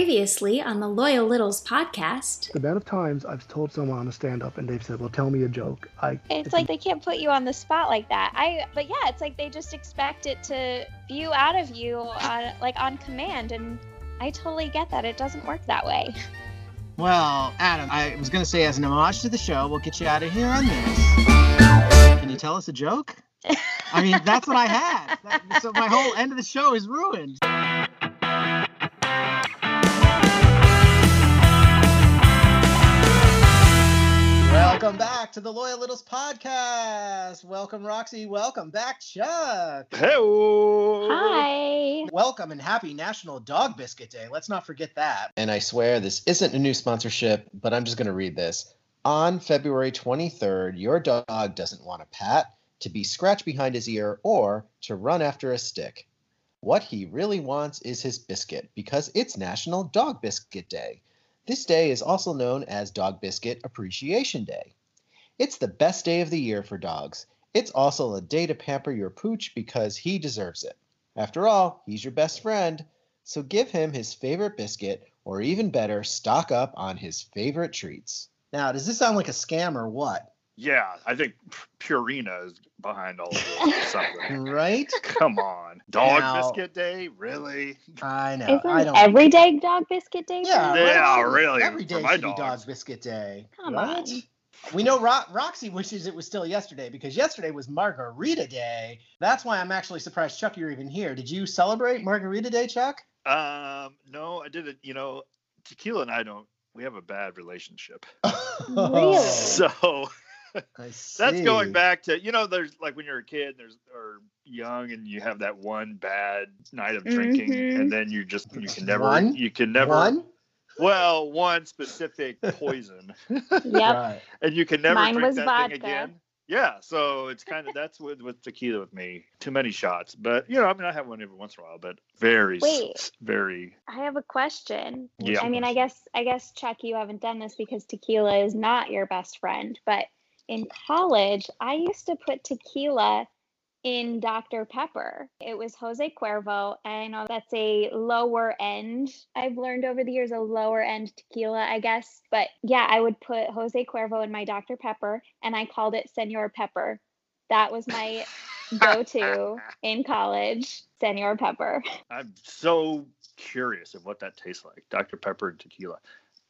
Previously on the Loyal Littles podcast. The amount of times I've told someone on a stand up and they've said, Well, tell me a joke. I It's like they can't put you on the spot like that. I but yeah, it's like they just expect it to spew out of you on like on command and I totally get that. It doesn't work that way. Well, Adam, I was going to say, as an homage to the show, we'll get you out of here on this. Can you tell us a joke? I mean, that's what I had. That- so my whole end of the show is ruined. Welcome back to the Loyal Littles podcast. Welcome, Roxy. Welcome back, Chuck. Hi. Welcome and happy National Dog Biscuit Day. Let's not forget that. and I swear this isn't a new sponsorship, but I'm just going to read this. On February 23rd, your dog doesn't want a pat, to be scratched behind his ear, or to run after a stick. What he really wants is his biscuit because it's National Dog Biscuit Day. This day is also known as Dog Biscuit Appreciation Day. It's the best day of the year for dogs. It's also a day to pamper your pooch because he deserves it. After all, he's your best friend. So give him his favorite biscuit, or even better, stock up on his favorite treats. Now, does this sound like a scam or what? Yeah, I think Purina is behind all of this something. Right? Come on. Dog Now- biscuit day? Really? I know. Isn't I don't. everyday dog biscuit day? yeah. Yeah, right? really, Every day for day my should be. Dog Biscuit Day. Come right? on. We know Ro- Roxy wishes it was still yesterday because yesterday was Margarita Day. That's why I'm actually surprised, Chuck, you're even here. Did you celebrate Margarita Day, Chuck? Um, no, I didn't. You know, tequila and I don't. We have a bad relationship. Really? So I that's going back to you know, there's like when you're a kid, there's or young, and you have that one bad night of drinking, Mhm. and then you just you can never One? you can never One? well one specific poison, Yep. Right. and you can never Mine drink was that vodka. thing again. Yeah, so it's kind of that's with with tequila with me. Too many shots, but you know, I mean, I have one every once in a while, but very, Wait. very. I have a question. Yeah. I mean, I guess I guess Chuck, you haven't done this because tequila is not your best friend, but in college, I used to put tequila in Dr. Pepper. It was Jose Cuervo, and I know that's a lower end. I've learned over the years a lower end tequila, I guess. But yeah, I would put Jose Cuervo in my Dr. Pepper, and I called it Senor Pepper. That was my go-to in college, Senor Pepper. I'm so curious of what that tastes like, Dr Pepper and tequila.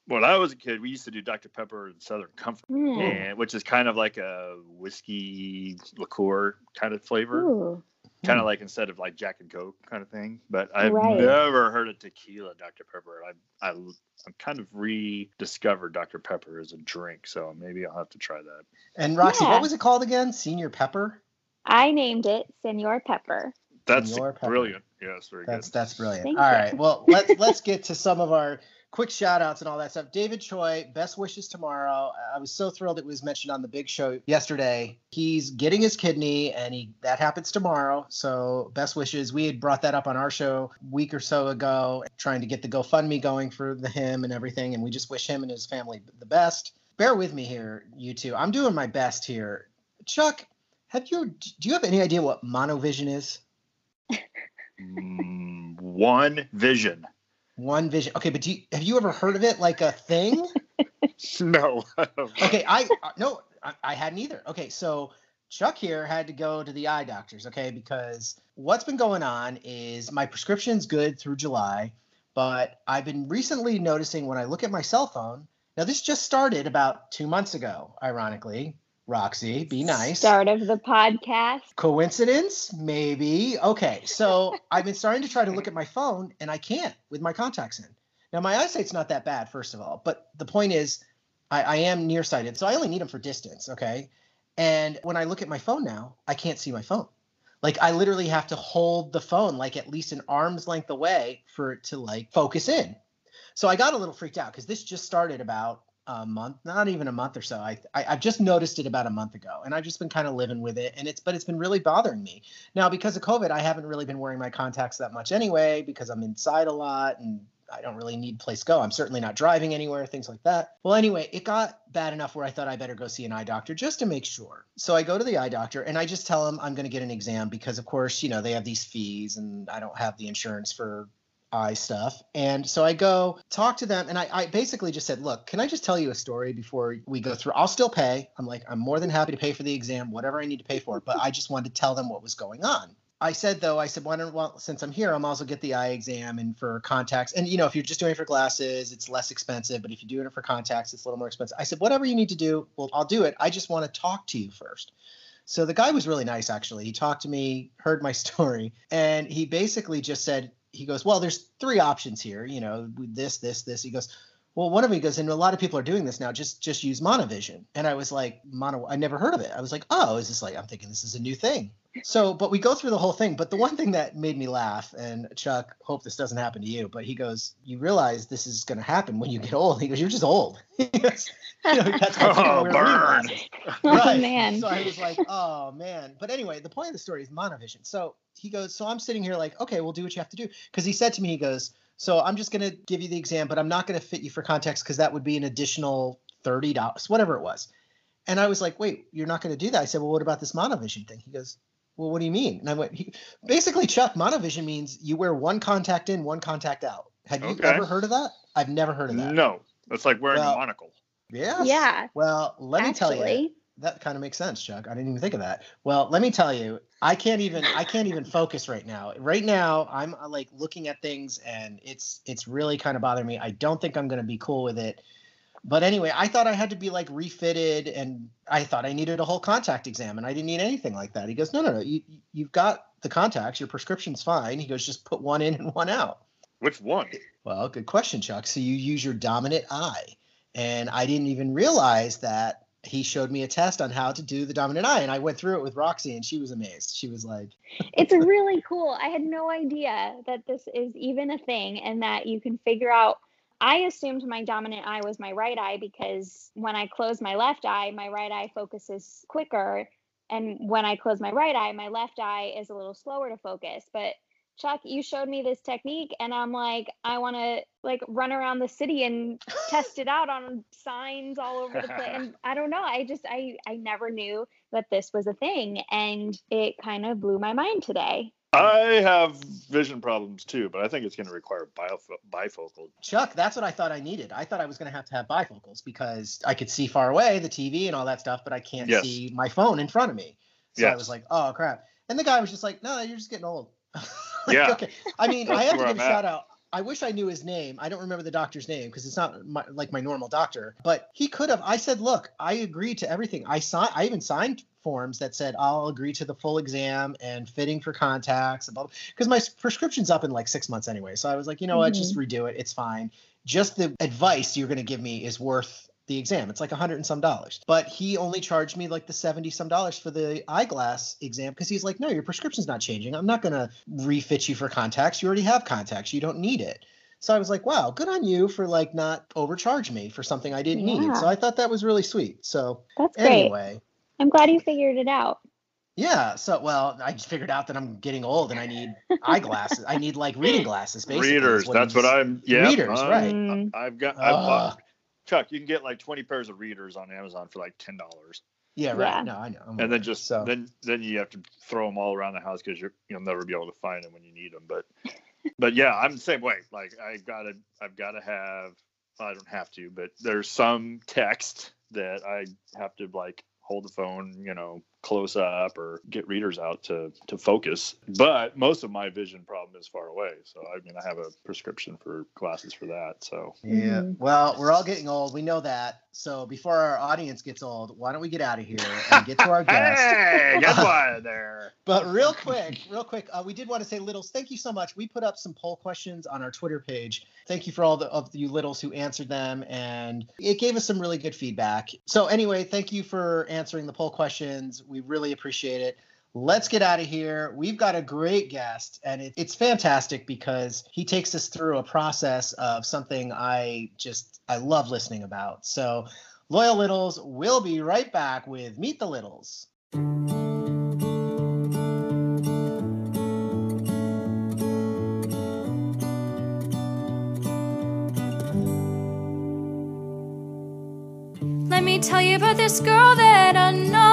When I was a kid, we used to do Dr Pepper and Southern Comfort, Hmm. and which is kind of like a whiskey liqueur kind of flavor, Ooh. kind of like instead of like Jack and Coke kind of thing. But I've Right. never heard of tequila Dr Pepper. I I I'm kind of rediscovered Dr Pepper as a drink, so maybe I'll have to try that. And Roxy, Yeah. what was it called again? Senior Pepper? I named it Senor Pepper. That's Senor Pepper. brilliant. Yes, very That's good. that's brilliant. Thank All you. right. Well, let's let's get to some of our quick shout outs and all that stuff. David Choi, best wishes tomorrow. I was so thrilled it was mentioned on the big show yesterday. He's getting his kidney and he that happens tomorrow. So best wishes. We had brought that up on our show week or so ago, trying to get the GoFundMe going for the him and everything. And we just wish him and his family the best. Bear with me here, you two. I'm doing my best here. Chuck, have you do you have any idea what monovision is? Mm, one vision. One vision. Okay, but do you, have you ever heard of it like a thing? No. okay, I uh, no, I, I hadn't either. Okay, so Chuck here had to go to the eye doctors. Okay, because what's been going on is my prescription's good through July, but I've been recently noticing when I look at my cell phone. Now this just started about two months ago. Ironically, Roxy, be nice. Start of the podcast. Coincidence? Maybe. Okay, so I've been starting to try to look at my phone and I can't with my contacts in. Now, my eyesight's not that bad, first of all, but the point is, I, I am nearsighted, so I only need them for distance, okay? And when I look at my phone now, I can't see my phone. Like, I literally have to hold the phone like at least an arm's length away for it to like focus in. So I got a little freaked out because this just started about a month, not even a month or so. I, I I've just noticed it about a month ago, and I've just been kind of living with it. And it's but it's been really bothering me now because of COVID. I haven't really been wearing my contacts that much anyway because I'm inside a lot and I don't really need place go. I'm certainly not driving anywhere, things like that. Well, anyway, it got bad enough where I thought I better go see an eye doctor just to make sure. So I go to the eye doctor and I just tell him I'm going to get an exam because, of course, you know they have these fees and I don't have the insurance for eye stuff. And so I go talk to them and I, I basically just said, look, can I just tell you a story before we go through? I'll still pay. I'm like, I'm more than happy to pay for the exam, whatever I need to pay for, but I just wanted to tell them what was going on. I said though, I said, why don't well, since I'm here, I'm also get the eye exam and for contacts. And you know, if you're just doing it for glasses, it's less expensive. But if you're doing it for contacts, it's a little more expensive. I said, whatever you need to do, well, I'll do it. I just want to talk to you first. So the guy was really nice, actually. He talked to me, heard my story, and he basically just said, he goes, well, there's three options here. You know, this, this, this. He goes, well, one of them goes, and a lot of people are doing this now. Just just use monovision. And I was like, mono. I never heard of it. I was like, oh, is this like? I'm thinking this is a new thing. So, but we go through the whole thing. But the one thing that made me laugh, and Chuck, hope this doesn't happen to you, but he goes, you realize this is going to happen when you get old. He goes, you're just old. Goes, you know, that's why people Oh, burn. glasses. Oh, man. So I was like, oh man. But anyway, the point of the story is monovision. So he goes, so I'm sitting here like, okay, we'll do what you have to do. Because he said to me, he goes, so I'm just gonna give you the exam, but I'm not gonna fit you for context because that would be an additional thirty dollars, whatever it was. And I was like, wait, you're not gonna do that? I said, well, what about this monovision thing? He goes, well, what do you mean? And I went, he, basically, Chuck, monovision means you wear one contact in, one contact out. Have you Okay. ever heard of that? I've never heard of that. No, that's like wearing Well, a monocle. Yeah. Yeah. Well, let me tell you Actually, that kind of makes sense chuck. I didn't even think of that. Well let me tell you i can't even i can't even focus right now. Right now i'm uh, like looking at things and it's it's really kind of bothering me. I don't think i'm going to be cool with it. But anyway i thought i had to be like refitted and i thought i needed a whole contact exam and i didn't need anything like that. He goes no no no. You, you've got the contacts. Your prescription's fine. He goes just put one in and one out. Which one? well, good question, Chuck. So you use your dominant eye. And I didn't even realize that he showed me a test on how to do the dominant eye. And I went through it with Roxy and she was amazed. She was like, it's really cool. I had no idea that this is even a thing and that you can figure out. I assumed my dominant eye was my right eye because when I close my left eye, my right eye focuses quicker. And when I close my right eye, my left eye is a little slower to focus. But Chuck, you showed me this technique, and I'm like, I want to like run around the city and test it out on signs all over the place. And I don't know, I just I I never knew that this was a thing, and it kind of blew my mind today. I have vision problems too, but I think it's going to require bifo- bifocal. Chuck, that's what I thought I needed. I thought I was going to have to have bifocals because I could see far away, the TV and all that stuff, but I can't Yes. see my phone in front of me. So I was like, oh, crap. And the guy was just like, no, you're just getting old. Like, Yeah. Okay. I mean, I have to give a I'm at. shout out. I wish I knew his name. I don't remember the doctor's name because it's not my, like my normal doctor. But he could have. I said, "Look, I agree to everything. I signed. I even signed forms that said I'll agree to the full exam and fitting for contacts because my prescription's up in like six months anyway. So I was like, you know what, just mm-hmm. redo it. It's fine. Just the advice you're going to give me is worth the exam. It's like a hundred and some dollars. But he only charged me like the 70 some dollars for the eyeglass exam because he's like, no, your prescription's not changing. I'm not going to refit you for contacts. You already have contacts. You don't need it. So I was like, wow, good on you for like not overcharge me for something I didn't need. So I thought that was really sweet. So That's great. anyway, I'm glad you figured it out. yeah. So well, I just figured out that I'm getting old and I need eyeglasses. I need like reading glasses, basically. Readers. it That's what I'm. Yeah. Readers, I'm- right. Mm, I've got. I've Ugh. Bought, Chuck, you can get like 20 pairs of readers on Amazon for like ten dollars, Yeah, right. Yeah. No, I know. I'm and aware. then just so then then you have to throw them all around the house because you're you'll never be able to find them when you need them. But but yeah, I'm the same way. Like I've got to I've got to have. I don't have to, but there's some text that I have to like hold the phone, you know, close up or get readers out to to focus. But most of my vision problem is far away. So I mean, I have a prescription for glasses for that. So Yeah. Mhm. Well, we're all getting old. We know that. So before our audience gets old, why don't we get out of here and get to our guest? hey, get one there. But real quick, real quick, uh, we did want to say, Littles, thank you so much. We put up some poll questions on our Twitter page. Thank you for all the, of you Littles who answered them, and it gave us some really good feedback. So anyway, thank you for answering the poll questions. We really appreciate it. Let's get out of here. We've got a great guest, and it, it's fantastic because he takes us through a process of something I just I love listening about. So, loyal Littles, we'll be right back with Meet the Littles. Let me tell you about this girl that I know.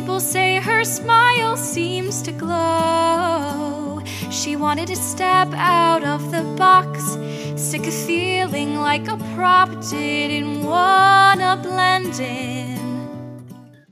People say her smile seems to glow. She wanted to step out of the box. Sick of feeling like a prop, didn't wanna blend in.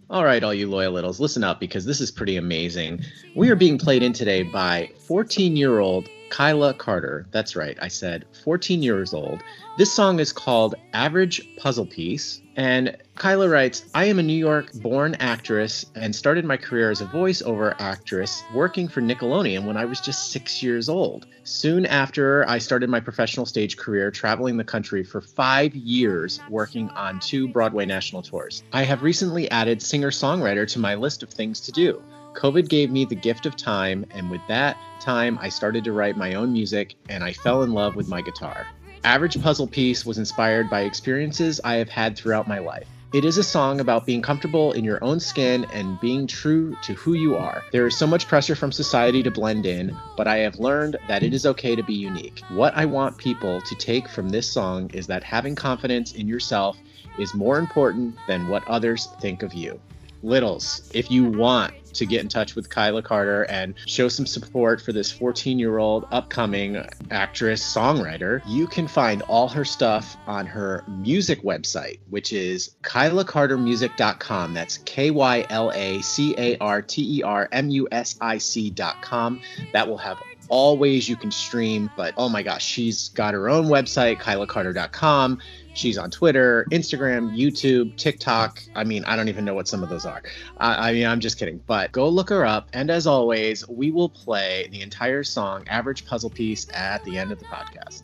All right, all you loyal littles, listen up because this is pretty amazing. We are being played in today by 14 year old Kyla Carter. That's right, I said 14 years old. This song is called Average Puzzle Piece. And Kyla writes I am a New York born actress and started my career as a voiceover actress working for Nickelodeon when I was just six years old. Soon after, I started my professional stage career traveling the country for five years working on two Broadway national tours. I have recently added singer songwriter to my list of things to do. COVID gave me the gift of time, and with that time, I started to write my own music and I fell in love with my guitar. Average Puzzle Piece was inspired by experiences I have had throughout my life. It is a song about being comfortable in your own skin and being true to who you are. There is so much pressure from society to blend in, but I have learned that it is okay to be unique. What I want people to take from this song is that having confidence in yourself is more important than what others think of you. Littles, if you want to get in touch with Kyla Carter and show some support for this 14 year old upcoming actress songwriter, you can find all her stuff on her music website, which is kylacartermusic.com. That's K Y L A C A R T E R M U S I C.com. That will have all ways you can stream, but oh my gosh, she's got her own website, kylacarter.com. She's on Twitter, Instagram, YouTube, TikTok. I mean, I don't even know what some of those are. I, I mean, I'm just kidding. But go look her up. And as always, we will play the entire song, Average Puzzle Piece, at the end of the podcast.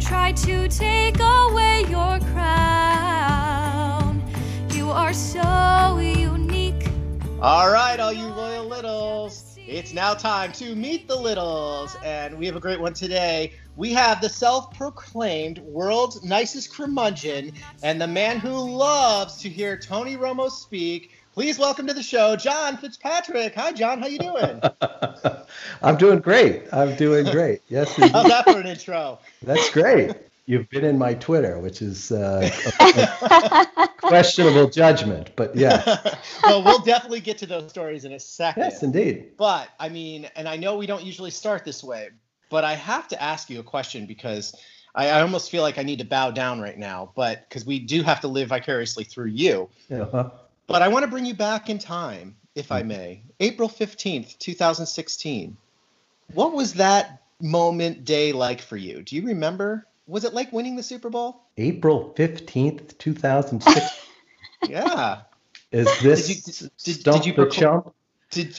Try to take away your crown. You are so unique. All right, all you loyal littles. It's now time to meet the littles. And we have a great one today. We have the self proclaimed world's nicest curmudgeon and the man who loves to hear Tony Romo speak. Please welcome to the show, John Fitzpatrick. Hi, John. How you doing? I'm doing great. I'm doing great. Yes, How's that for an intro? that's great. You've been in my Twitter, which is uh, a questionable judgment, but yeah, well, we'll definitely get to those stories in a second. yes, indeed. But I mean, and I know we don't usually start this way, but I have to ask you a question because I, I almost feel like I need to bow down right now, but because we do have to live vicariously through you. Uh-huh. But I want to bring you back in time, if I may. April 15th, 2016. What was that moment, day like for you? Do you remember? Was it like winning the Super Bowl? April fifteenth, two thousand six. Yeah. Is this Did you- did- did you the procl- chump? Did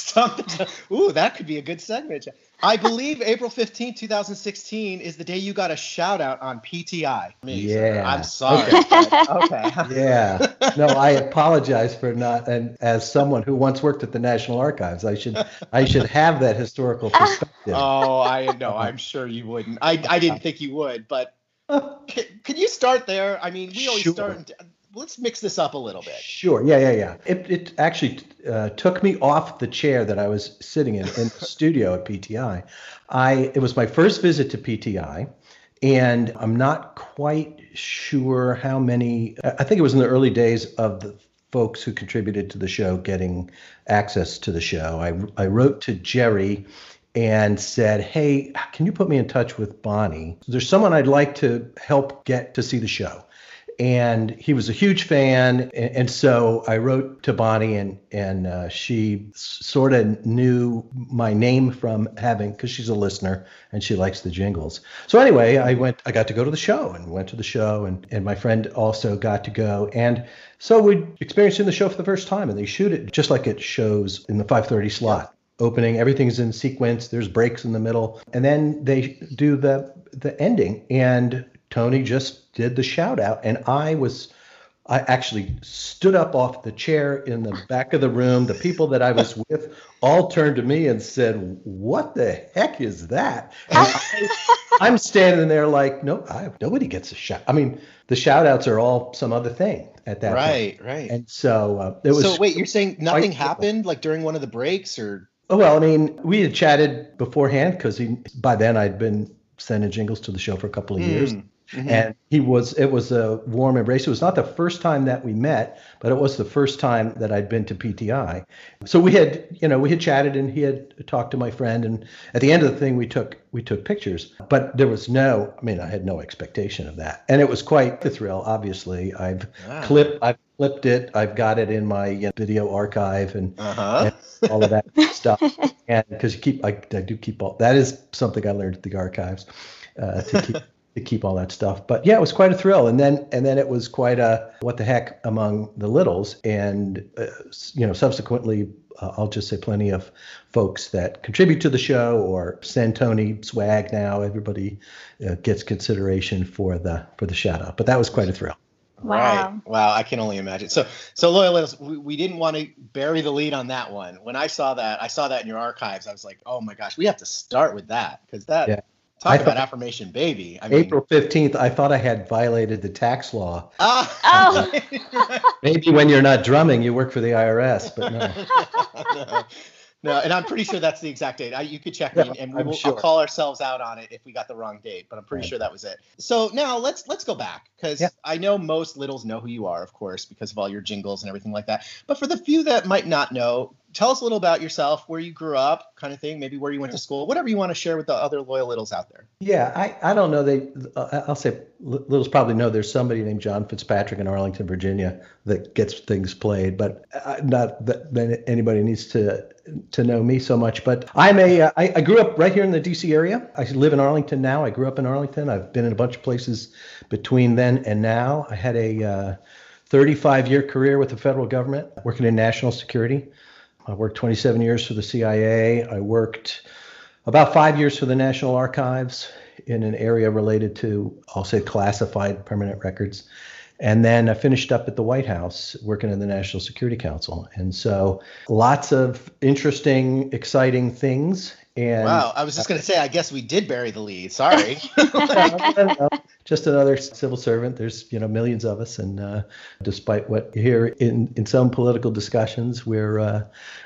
stop the Ooh, that could be a good segment. I believe April 15th, 2016 is the day you got a shout out on PTI. Me, so Yeah. I'm sorry. Okay. okay. Yeah. No, I apologize for not. And as someone who once worked at the National Archives, I should I should have that historical perspective. Oh, I know. I'm sure you wouldn't. I, I didn't think you would, but can, can you start there? I mean, we always Sure. start. Let's mix this up a little bit. Sure. Yeah, yeah, yeah. It, it actually uh, took me off the chair that I was sitting in in the studio at PTI. I it was my first visit to PTI, and I'm not quite sure how many. I think it was in the early days of the folks who contributed to the show getting access to the show. I I wrote to Jerry and said, "Hey, can you put me in touch with Bonnie? There's someone I'd like to help get to see the show." And he was a huge fan and, so i wrote to bonnie and and uh, she sort of knew my name from having because she's a listener and she likes the jingles. So anyway i went i got to go to the show and went to the show and and my friend also got to go. And so we experiencing the show for the first time and they shoot it just like it shows in the 530 slot. Opening everything's in sequence there's breaks in the middle and then they do the the ending. And tony just did the shout out and i was i actually stood up off the chair in the back of the room. The people that i was with all turned to me and said what the heck is that? I, i'm standing there like no I, nobody gets a shout i mean the shout outs are all some other thing at that point. Right, right. and so uh, it was so wait, you're saying nothing happened like during one of the breaks, or? Oh, well, I mean, we had chatted beforehand because by then I'd been sending jingles to the show for a couple of years. Hmm. And he was, it was a warm embrace. It was not the first time that we met, but it was the first time that I'd been to PTI. So we had, you know, we had chatted and he had talked to my friend. And at the end of the thing, we took, we took pictures, but there was no, I mean, I had no expectation of that. And it was quite the thrill, obviously. I've Wow. clipped, I've clipped it. I've got it in my uh, video archive and Uh-huh. all of that stuff. And because you keep, I, I do keep all that is something I learned at the archives uh, to keep to keep all that stuff. But yeah, it was quite a thrill. And then and then it was quite a what the heck among the littles. And uh, you know, subsequently, uh, I'll just say plenty of folks that contribute to the show or send Tony swag. Now everybody uh, gets consideration for the for the shout out. But that was quite a thrill. Wow. Right. Wow. I can only imagine. So, so loyal littles, we, we didn't want to bury the lead on that one. When I saw that, I saw that in your archives. I was like, oh my gosh, we have to start with that because that Yeah. Talk I about thought- affirmation, baby. I mean, April fifteenth, I thought I had violated the tax law. Ah, Maybe when you're not drumming, you work for the IRS, but no. no. No, and I'm pretty sure that's the exact date. I, you could check me, and we will sure. Call ourselves out on it if we got the wrong date. But I'm pretty Right. sure that was it. So now let's let's go back because Yeah. I know most littles know who you are, of course, because of all your jingles and everything like that. But for the few that might not know, tell us a little about yourself, where you grew up, kind of thing. Maybe where you went to school, whatever you want to share with the other loyal littles out there. Yeah, I, I don't know. They, uh, I'll say Li- Littles probably know there's somebody named John Fitzpatrick in Arlington, Virginia, that gets things played, but uh, not that, that anybody needs to to know me so much. But I'm a uh, I, I grew up right here in the D.C. area. I live in Arlington now. I grew up in Arlington. I've been in a bunch of places between then and now. I had a uh, 35 year career with the federal government, working in national security. I worked 27 years for the CIA. I worked about five years for the National Archives in an area related to, I'll say, classified permanent records. And then I finished up at the White House working in the National Security Council. And so lots of interesting, exciting things. And wow, I was just gonna say, I guess we did bury the lead. Sorry. just another civil servant. There's you know millions of us, and uh, despite what you hear in in some political discussions, we're uh,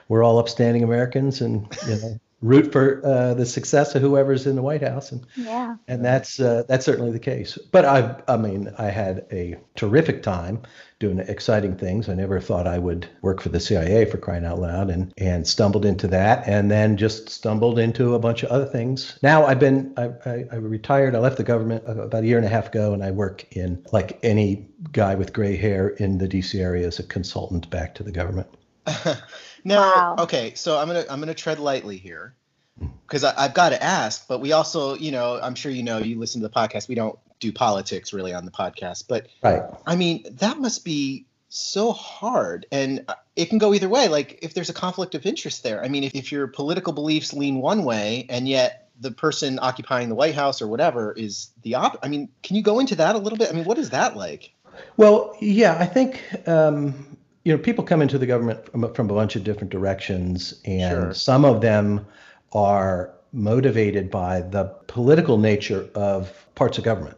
we're all upstanding Americans, and you know root for uh, the success of whoever's in the White House, and Yeah. and that's uh, that's certainly the case. But I I mean I had a terrific time doing exciting things. I never thought I would work for the CIA for crying out loud, and and stumbled into that, and then just stumbled into a bunch of other things. Now I've been I, I, I retired. I left the government about a year and a half ago, and I work in like any guy with gray hair in the DC area as a consultant back to the government. now, Wow. okay, so I'm gonna I'm gonna tread lightly here because I've got to ask. But we also, you know, I'm sure you know, you listen to the podcast. We don't do politics really on the podcast, but Right. I mean, that must be so hard, and uh, it can go either way. Like if there's a conflict of interest there. I mean, if, if your political beliefs lean one way, and yet the person occupying the White House or whatever is the op. I mean, can you go into that a little bit? I mean, what is that like? Well, yeah, I think um, you know people come into the government from, from a bunch of different directions, and Sure. some of them are motivated by the political nature of parts of government.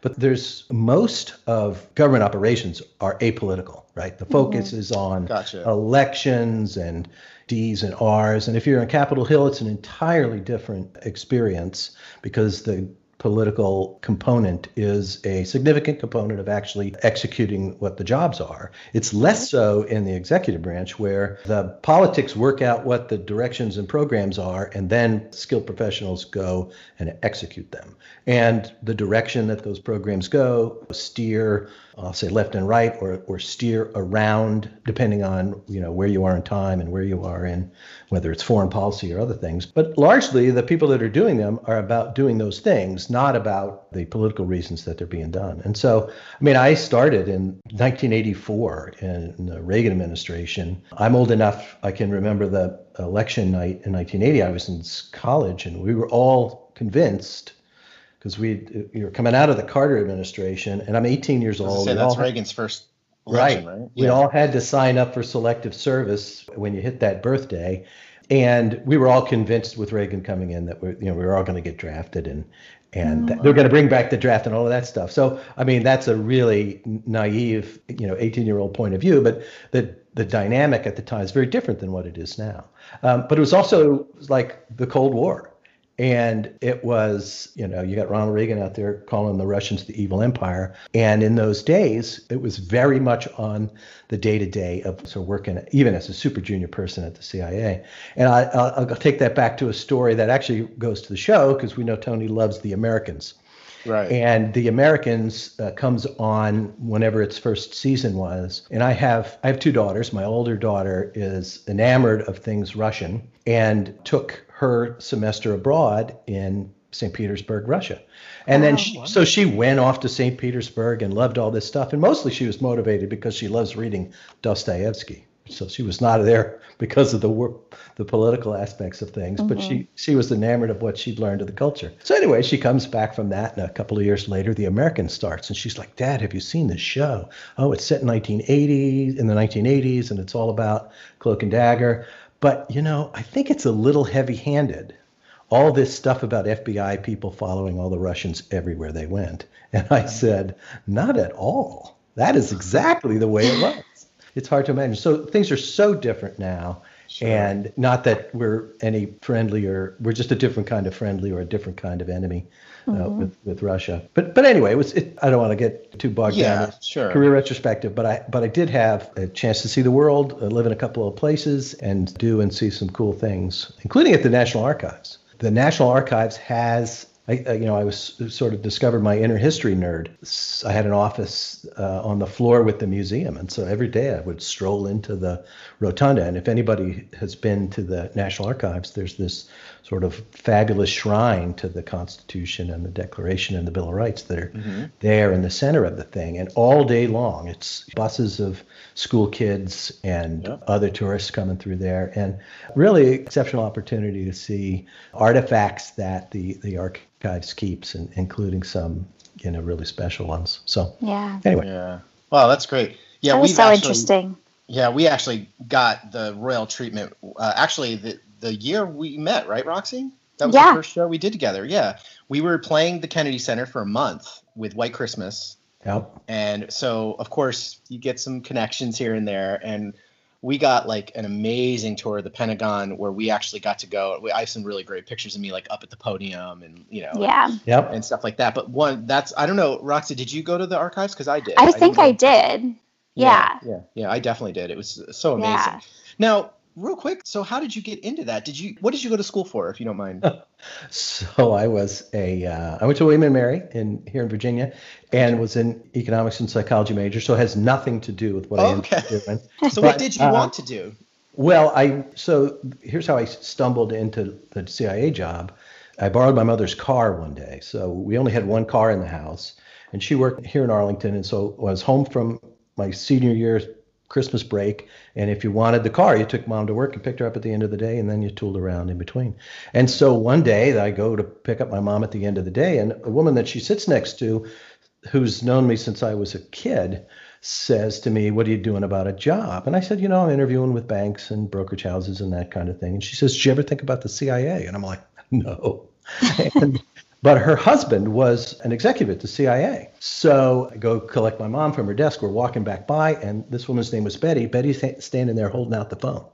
But there's most of government operations are apolitical, right? The focus mm-hmm. is on Gotcha. elections and D's and R's. And if you're on Capitol Hill, it's an entirely different experience because the political component is a significant component of actually executing what the jobs are. It's less so in the executive branch where the politics work out what the directions and programs are and then skilled professionals go and execute them. And the direction that those programs go steer I'll say left and right or, or steer around depending on you know where you are in time and where you are in whether it's foreign policy or other things. But largely the people that are doing them are about doing those things not about the political reasons that they're being done. And so i mean i started in 1984 in the reagan administration. I'm old enough i can remember the election night in 1980 i was in college and we were all convinced because we you were coming out of the Carter administration, and I'm 18 years I was gonna old. say that's all had- Reagan's first election, right? we all had to sign up for selective service when you hit that birthday, and we were all convinced with Reagan coming in that we you know we were all going to get drafted and and that they're going to bring back the draft and all of that stuff. So I mean that's a really naive you know 18 year old point of view, but the the dynamic at the time is very different than what it is now. Um, but it was also like the Cold War And it was, you know, you got Ronald Reagan out there calling the Russians the evil empire. And in those days, it was very much on the day to day of so working, even as a super junior person at the CIA. And I, I'll, I'll take that back to a story that actually goes to the show because we know Tony loves the Americans. Right. And the Americans uh, comes on whenever its first season was. And I have I have two daughters. My older daughter is enamored of things Russian and took her semester abroad in St. Petersburg, Russia. And then she, so she went off to St. Petersburg and loved all this stuff. And mostly she was motivated because she loves reading Dostoevsky. So she was not there because of the work, the political aspects of things, but she mm-hmm. she was enamored of what she'd learned of the culture. So anyway, she comes back from that, and a couple of years later, The American starts, and she's like, "Dad, have you seen this show? Oh, it's set in 1980s, in the 1980s, and it's all about Cloak and Dagger. But you know, I think it's a little heavy-handed. All this stuff about FBI people following all the Russians everywhere they went." And I mm-hmm. said, "Not at all. That is exactly the way it was." It's hard to imagine. So things are so different now. And not that we're any friendlier, we're just a different kind of friendly or a different kind of enemy uh, with, with Russia. But but anyway, it was it, I don't want to get too bogged Yeah, down sure. career retrospective, but I but I did have a chance to see the world, uh, live in a couple of places, and do and see some cool things, including at the National Archives. The National Archives has I, you know, I was sort of discovered my inner history nerd. I had an office uh, on the floor with the museum, and so every day I would stroll into the rotunda. And if anybody has been to the National Archives, there's this sort of fabulous shrine to the Constitution and the Declaration and the Bill of Rights that are there in the center of the thing. And all day long, it's buses of school kids and other tourists coming through there, and really exceptional opportunity to see artifacts that the the archives keeps, and including some you know really special ones. So Yeah. anyway, Yeah. Wow, that's great. Yeah, that was we've so actually, interesting. Yeah, we actually got the royal treatment. Uh, actually, the the year we met, right, Roxy? That was Yeah. the first show we did together. Yeah, we were playing the Kennedy Center for a month with White Christmas, yep. and so of course you get some connections here and there, and we got like an amazing tour of the Pentagon where we actually got to go. we- I have some really great pictures of me like up at the podium and you know Yeah. Yep. and stuff like that. But one that's I don't know, Roxy, did you go to the archives? Because I did. I think I go- did. Yeah. yeah, yeah, I definitely did. It was so amazing. Yeah. Now, real quick, so how did you get into that? Did you what did you go to school for, if you don't mind? So I was a uh, I went to William and Mary in here in Virginia, and was an economics and psychology major. So it has nothing to do with what I Okay. ended doing. So what did you uh, want to do? Well, I so here's how I stumbled into the CIA job. I borrowed my mother's car one day. So we only had one car in the house, and she worked here in Arlington, and so I was home from my senior year Christmas break. And if you wanted the car, you took mom to work and picked her up at the end of the day, and then you tooled around in between. And so one day I go to pick up my mom at the end of the day, and a woman that she sits next to, who's known me since I was a kid, says to me, What are you doing about a job? And I said, You know, I'm interviewing with banks and brokerage houses and that kind of thing. And she says, Did you ever think about the CIA? And I'm like, No. and, but her husband was an executive at the CIA. So I go collect my mom from her desk. We're walking back by, and this woman's name was Betty. Betty's standing there holding out the phone.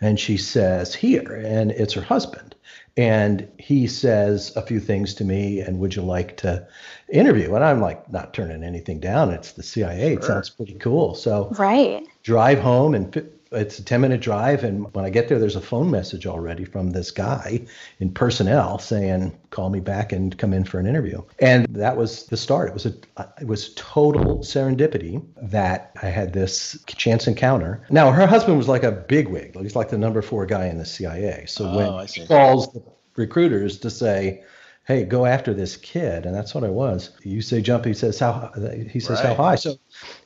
And she says, Here. And it's her husband. And he says a few things to me, and would you like to interview? And I'm like, not turning anything down. It's the CIA. It sounds pretty cool. So Right. drive home and it's a 10 minute drive and when i get there there's a phone message already from this guy in personnel saying call me back and come in for an interview. And that was the start. It was a it was total serendipity that i had this chance encounter. Now her husband was like a bigwig. He's like the number four guy in the cia so Oh, when I see. he calls the recruiters to say hey go after this kid and that's what i was. You say jump he says how he says how high? So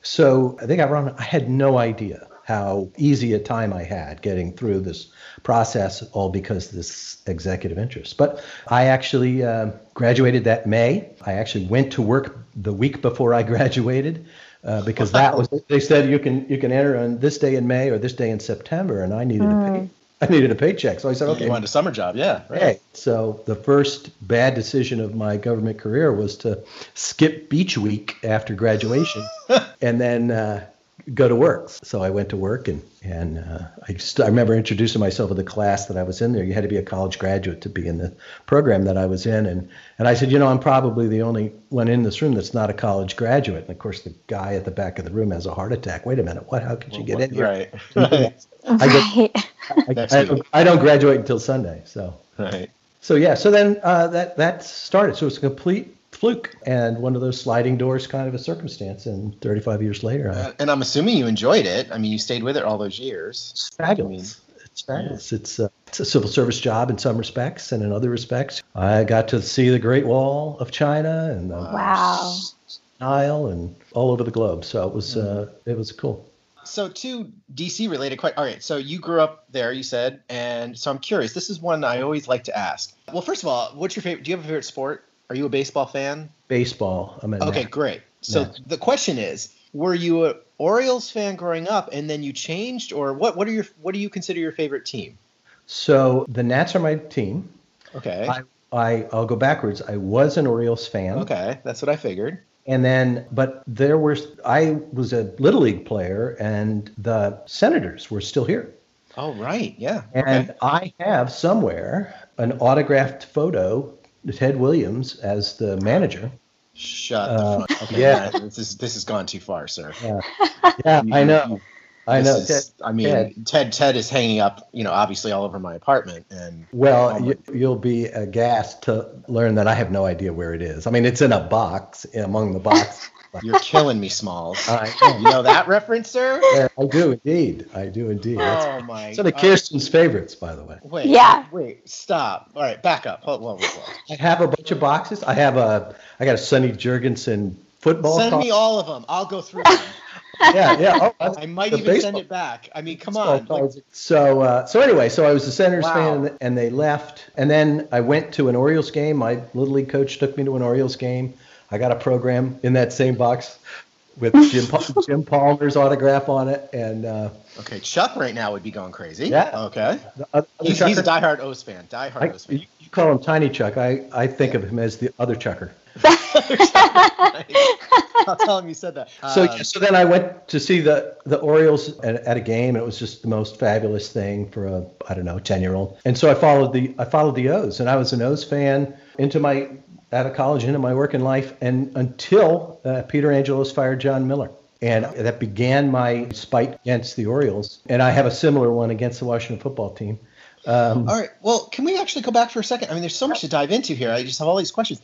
so I think I run. I had no idea how easy a time I had getting through this process, all because of this executive interest. But I actually uh, graduated that May. I actually went to work the week before I graduated. Uh, because that was they said you can you can enter on this day in May or this day in September and I needed a pay, I needed a paycheck so I said okay You wanted a summer job, yeah. Right. Right. So the first bad decision of my government career was to skip beach week after graduation, and then uh, go to work. So I went to work, and and uh, I just I remember introducing myself to the class that I was in there. You had to be a college graduate to be in the program that I was in, and and I said, you know, I'm probably the only one in this room that's not a college graduate. And of course, the guy at the back of the room has a heart attack. Wait a minute, what? How could you get in here? Right. Right. I, get, Right. I, Next I. I don't graduate until Sunday, so. Right. So yeah, so then uh, that that started. So it's a complete fluke and one of those sliding doors kind of a circumstance. And 35 years later, I, Uh, And I'm assuming you enjoyed it. I mean, you stayed with it all those years. it's fabulous. It's fabulous. It's uh, it's a civil service job in some respects, and in other respects, I got to see the Great Wall of China and the Wow. Nile and all over the globe. So it was uh, it was cool. So two DC related questions. All right. So you grew up there, you said, and so I'm curious. This is one I always like to ask. Well, first of all, what's your favorite? Do you have a favorite sport? Are you a baseball fan? Baseball. I'm a Okay, Nat- great. So the question is, were you a Orioles fan growing up, and then you changed, or what? What are your What do you consider your favorite team? So the Nats are my team. Okay. I, I I'll go backwards. I was an Orioles fan. Okay, that's what I figured. And then, but there were, I was a Little League player, and the Senators were still here. Oh, right. Yeah. And okay. I have somewhere an autographed photo, Ted Williams as the manager. Shut uh, the fuck. Okay, yeah. This is this has gone too far, sir. Yeah, I know. I know. is- Ted, I mean, Ted. Ted. Ted is hanging up, you know, obviously all over my apartment, and well, you, you'll be aghast to learn that I have no idea where it is. I mean, it's in a box among the box. you're killing me, Smalls. I You know that reference, sir? Yeah, I do indeed. I do indeed. That's Oh my. it's one of uh, Kirsten's favorites, by the way. Wait. Yeah. Wait. Stop. All right. Back up. Hold on. Hold on. I have a bunch of boxes. I have a, I got a Sonny Jurgensen football. Send card. me all of them. I'll go through them. Yeah, yeah. Oh, I might even send it back. I mean, come baseball on. Like, so, uh, so anyway, so I was a Senators Wow. fan, and, they left, and then I went to an Orioles game. My little league coach took me to an Orioles game. I got a program in that same box with Jim Jim Palmer's autograph on it, and uh, okay, Chuck right now would be going crazy. Yeah. Okay. the other He's, he's a Chucker- diehard O's fan. Diehard I- O's fan. you, you call him Tiny Chuck. I, I think of him as the other Chucker. I'll tell him you said that. So, Um, so then I went to see the the Orioles at, at a game, and it was just the most fabulous thing for a I don't know ten year old. And so I followed the I followed the O's, and I was an O's fan into my out of college into my working life, and until uh, Peter Angelos fired Jon Miller. And that began my spite against the Orioles, and I have a similar one against the Washington football team. Um, All right. Well, can we actually go back for a second? I mean, there's so much to dive into here. I just have all these questions.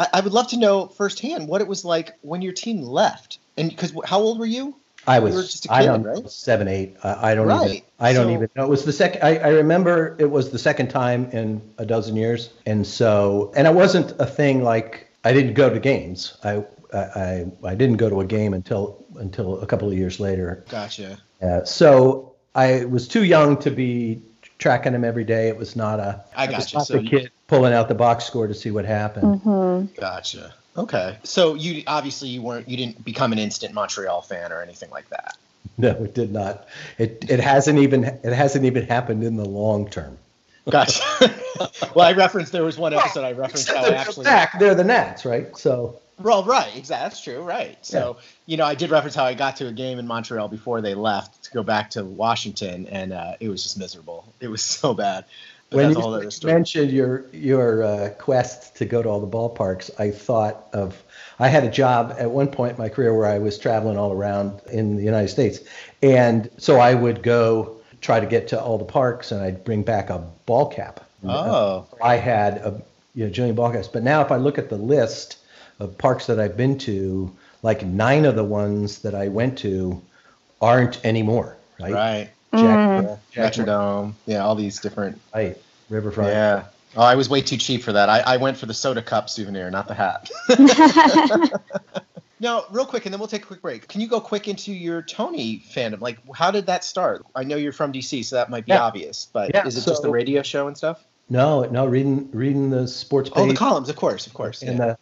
I, I would love to know firsthand what it was like when your team left. And because how old were you? I You was just a I kid, don't right? seven eight. I, I don't even Right. I don't So- even know. It was the second. I, I remember it was the second time in a dozen years, and so and it wasn't a thing like I didn't go to games. I I I, I didn't go to a game until until a couple of years later. Gotcha. Uh, so I was too young to be tracking them every day. It was not a I was gotcha. not So the you- kid pulling out the box score to see what happened. Mm-hmm. Gotcha. Okay. So you obviously you weren't you didn't become an instant Montreal fan or anything like that. No, it did not. It it hasn't even it hasn't even happened in the long term. Gotcha. well, I referenced there was one episode I referenced how I they're actually back. They're the Nats, right? So Well, right, exactly. That's true, right. So, you know, I did reference how I got to a game in Montreal before they left to go back to Washington, and uh, it was just miserable. It was so bad. When you a whole other story. mentioned your your uh, quest to go to all the ballparks, I thought of I had a job at one point in my career where I was traveling all around in the United States, and so I would go try to get to all the parks, and I'd bring back a ball cap. Oh, I had a you know jillion ball caps, but now if I look at the list of parks that I've been to, like nine of the ones that I went to aren't anymore, right? right. Jack, Jack, Metrodome. Yeah, all these different. right, Riverfront. Yeah. Oh, I was way too cheap for that. I, I went for the soda cup souvenir, not the hat. Now, real quick, and then we'll take a quick break. Can you go quick into your Tony fandom? Like, how did that start? I know you're from DC, so that might be Yeah. obvious, but Yeah, is it just the radio show and stuff? No, no, reading reading the sports page. Oh, the columns, of course, of course. And yeah. uh,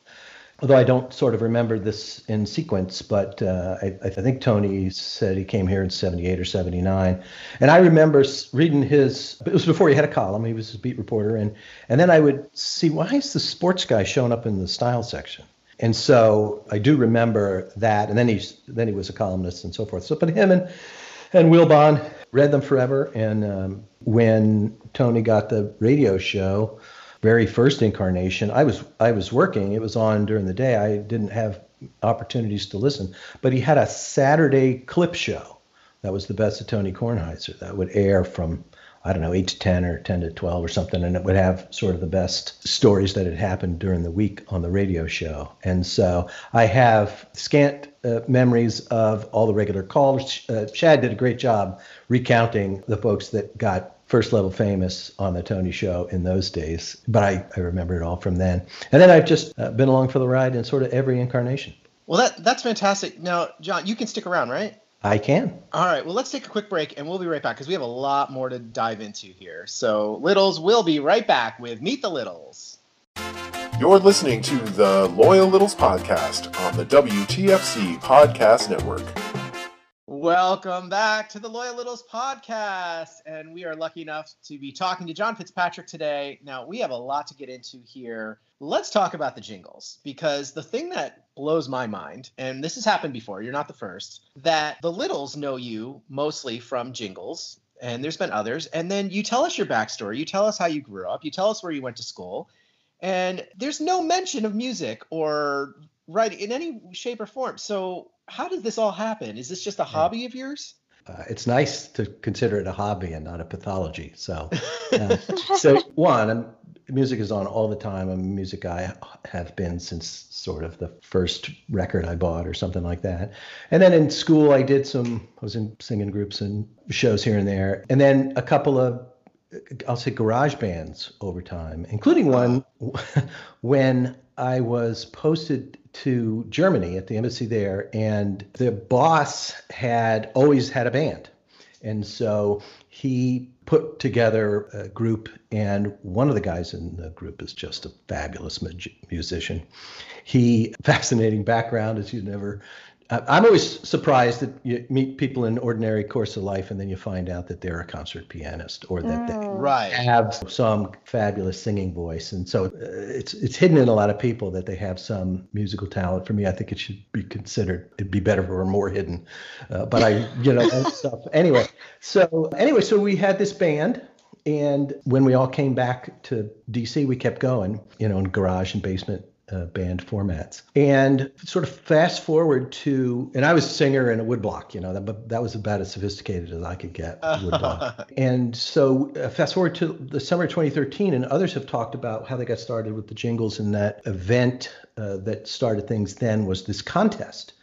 although I don't sort of remember this in sequence, but uh, I, I think Tony said he came here in '78 or '79, and I remember reading his. It was before he had a column. He was a beat reporter, and and then I would see why is the sports guy showing up in the style section, And so I do remember that. And then he's then he was a columnist and so forth. So, but him and and Wilbon read them forever. And um, when Tony got the radio show, very first incarnation, I was I was working. It was on during the day. I didn't have opportunities to listen. But he had a Saturday clip show. That was the best of Tony Kornheiser. That would air from I don't know, 8 to 10 or 10 to 12 or something, and it would have sort of the best stories that had happened during the week on the radio show. And so I have scant uh, memories of all the regular callers. Uh, Chad did a great job recounting the folks that got first level famous on the Tony show in those days, but I, I remember it all from then. And then I've just uh, been along for the ride in sort of every incarnation. Well, that that's fantastic. Now, John, you can stick around, right? I can. All right. Well, let's take a quick break and we'll be right back because we have a lot more to dive into here. So, Littles, we'll be right back with Meet the Littles. You're listening to the Loyal Littles podcast on the WTFC Podcast Network. Welcome back to the Loyal Littles podcast. And we are lucky enough to be talking to John Fitzpatrick today. Now, we have a lot to get into here. Let's talk about the jingles because the thing that blows my mind, and this has happened before, you're not the first, that the Littles know you mostly from jingles, and there's been others. And then you tell us your backstory, you tell us how you grew up, you tell us where you went to school, and there's no mention of music or writing in any shape or form. So, how did this all happen? Is this just a hobby of yours? Uh, it's nice to consider it a hobby and not a pathology. So, uh, so one, I'm, music is on all the time. I'm a music guy, have been since sort of the first record I bought or something like that. And then in school, I did some, I was in singing groups and shows here and there. And then a couple of, I'll say garage bands over time, including one when I was posted to Germany at the embassy there, and the boss had always had a band. And so he put together a group, and one of the guys in the group is just a fabulous musician. He fascinating background as you never. I'm always surprised that you meet people in ordinary course of life, and then you find out that they're a concert pianist or that they Right. have some fabulous singing voice, and so uh, it's it's hidden in a lot of people that they have some musical talent. For me, I think it should be considered. It'd be better if it were more hidden, uh, but I, you know, and stuff. Anyway, so anyway, so we had this band, and when we all came back to DC, we kept going, you know, in garage and basement uh, band formats. And sort of fast forward to, and I was a singer in a woodblock, you know, that, but that was about as sophisticated as I could get. And so uh, fast forward to the summer of 2013, and others have talked about how they got started with the jingles. And that event uh, that started things then was this contest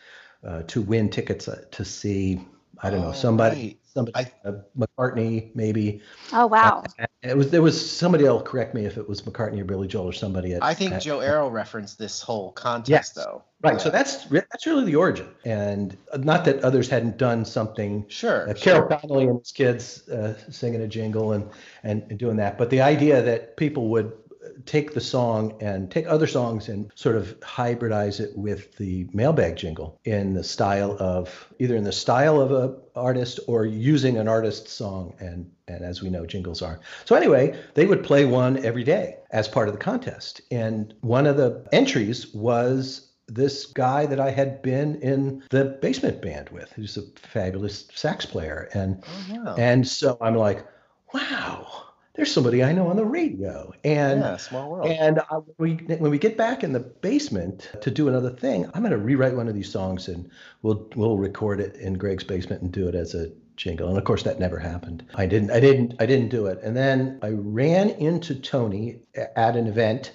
uh, to win tickets uh, to see, I don't know, Oh, somebody. right. Somebody, I- uh, McCartney, maybe. Oh wow. It was there was somebody else. Correct me if it was McCartney or Billy Joel or somebody. At, I think at- Joe Arrow referenced this whole contest, Yes. though. Right. So that's that's really the origin, and uh, not that others hadn't done something. Sure. Uh, Carol Connolly and his kids uh, singing a jingle and, and and doing that, but the idea that people would uh, take the song and take other songs and sort of hybridize it with the mailbag jingle in the style of either in the style of a artist or using an artist's song and and as we know jingles are so anyway they would play one every day as part of the contest and one of the entries was this guy that I had been in the basement band with, who's a fabulous sax player. And Oh, wow. and so I'm like, wow, there's somebody I know on the radio. And yeah, small world. and I, we, when we get back in the basement to do another thing, I'm going to rewrite one of these songs and we'll we'll record it in Greg's basement and do it as a jingle. And of course, that never happened. I didn't I didn't I didn't do it. And then I ran into Tony at an event,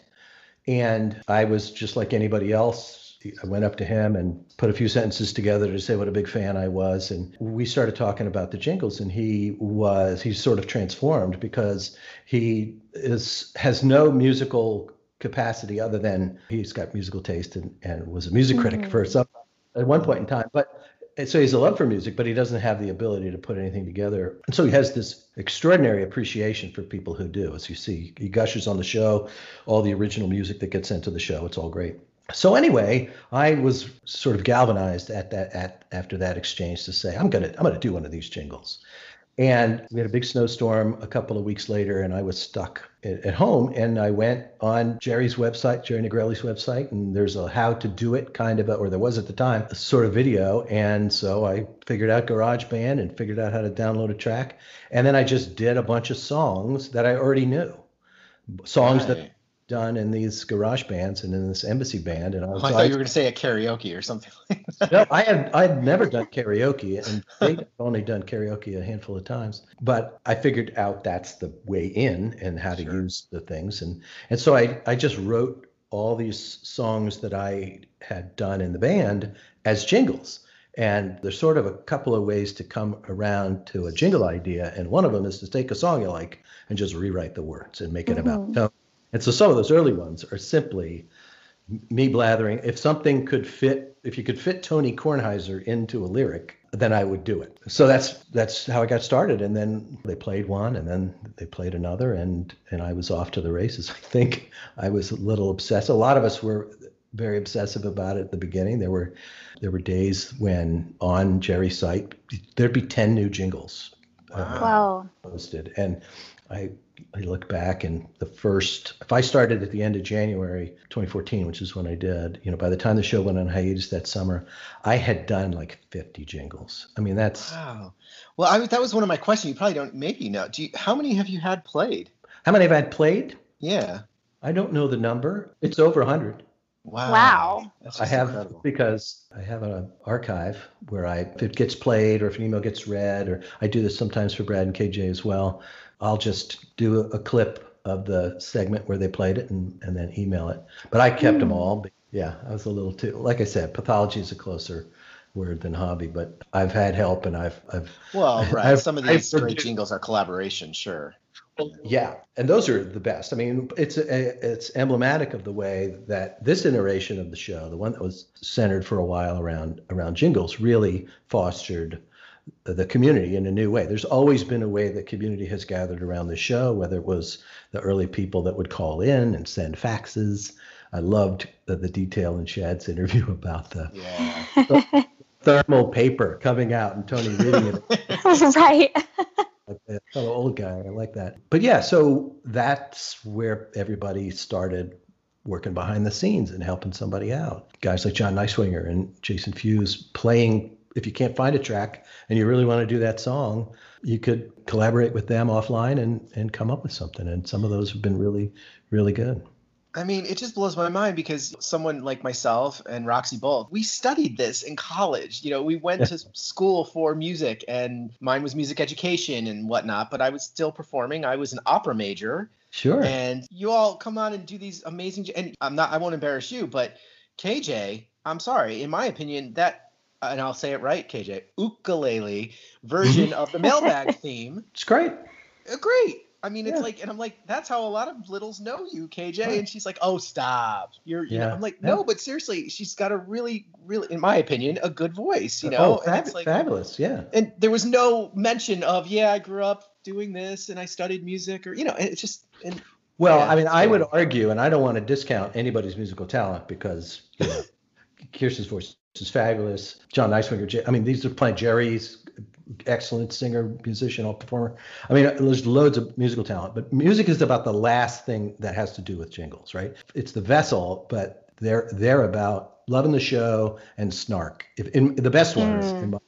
and I was just like anybody else. I went up to him and put a few sentences together to say what a big fan I was. And we started talking about the jingles, and he was he's sort of transformed because he is has no musical capacity other than he's got musical taste and, and was a music critic mm-hmm. for some at one point in time. But so he's a love for music, but he doesn't have the ability to put anything together. And so he has this extraordinary appreciation for people who do. As you see, he gushes on the show, all the original music that gets sent to the show. It's all great. So anyway, I was sort of galvanized at that at after that exchange to say I'm gonna I'm gonna do one of these jingles, And we had a big snowstorm a couple of weeks later, and I was stuck at home. And I went on Jerry's website, Jerry Negrelli's website, and there's a how to do it kind of, a, or there was at the time, a sort of video. And so I figured out GarageBand and figured out how to download a track. And then I just did a bunch of songs that I already knew, songs that Right. Done in these garage bands and in this embassy band. And oh, I Oh, was I thought like, you were going to say a karaoke or something like that. no, I had I had never done karaoke, and they'd only done karaoke a handful of times. But I figured out that's the way in and how to use the things, and and so I I just wrote all these songs that I had done in the band as jingles. And there's sort of a couple of ways to come around to a jingle idea, and one of them is to take a song you like and just rewrite the words and make it about mm-hmm. tone. And so some of those early ones are simply me blathering. If something could fit, if you could fit Tony Kornheiser into a lyric, then I would do it. So that's that's how I got started. And then they played one, and then they played another, and and I was off to the races. I think I was a little obsessed. A lot of us were very obsessive about it at the beginning. There were there were days when on Jerry's site there'd be ten new jingles uh, Wow. posted. And I I look back and the first if I started at the end of January 2014, which is when I did, you know, by the time the show went on hiatus that summer, I had done like 50 jingles. I mean, that's Wow. Well, I, that was one of my questions. You probably don't, maybe you know. Do you, how many have you had played? how many have I had played? Yeah. I don't know the number. It's over 100. Wow. Wow. That's I have incredible. because I have an archive where I, if it gets played or if an email gets read, or I do this sometimes for Brad and KJ as well. I'll just do a, clip of the segment where they played it and, and then email it. But I kept them all. But yeah, I was a little too, like I said, pathology is a closer word than hobby, but I've had help and I've, I've, Well, right. I've- Some of I've these great forget- jingles are collaboration, sure. Yeah, and those are the best. I mean, it's a, it's emblematic of the way that this iteration of the show, the one that was centered for a while around around jingles, really fostered the community in a new way. There's always been a way that community has gathered around the show, whether it was the early people that would call in and send faxes. I loved the, the detail in Shad's interview about the Yeah. thermal paper coming out and Tony reading it right. like a fellow old guy. I like that. But yeah, so that's where everybody started working behind the scenes and helping somebody out. Guys like John Neiswinger and Jason Fuse playing. If you can't find a track and you really want to do that song, you could collaborate with them offline and and come up with something. And some of those have been really, really good. I mean, it just blows my mind because someone like myself and Roxy both, we studied this in college. You know, we went to school for music and mine was music education and whatnot, but I was still performing. I was an opera major. Sure. And you all come on and do these amazing, and I'm not, I won't embarrass you, but KJ, I'm sorry, in my opinion, that, and I'll say it right, KJ, ukulele version of the mailbag theme it's great. uh, great. I mean, it's Yeah. like, and I'm like, that's how a lot of littles know you, KJ. And she's like, oh, stop. You're, you know, Yeah. I'm like, Yeah. no, but seriously, she's got a really, really, in my opinion, a good voice, you know? oh, fab- like, fabulous. Yeah. and there was no mention of, yeah, I grew up doing this and I studied music or, you know, it's just, and Well, Yeah, I mean, I would argue, and I don't want to discount anybody's musical talent because you know, Kirsten's voice is fabulous. John Neiswinger, I mean, these are playing Jerry's excellent singer, musician, all performer. I mean, there's loads of musical talent, but music is about the last thing that has to do with jingles, right? It's the vessel, but they're they're about loving the show and snark. If in the best ones, mm. in my,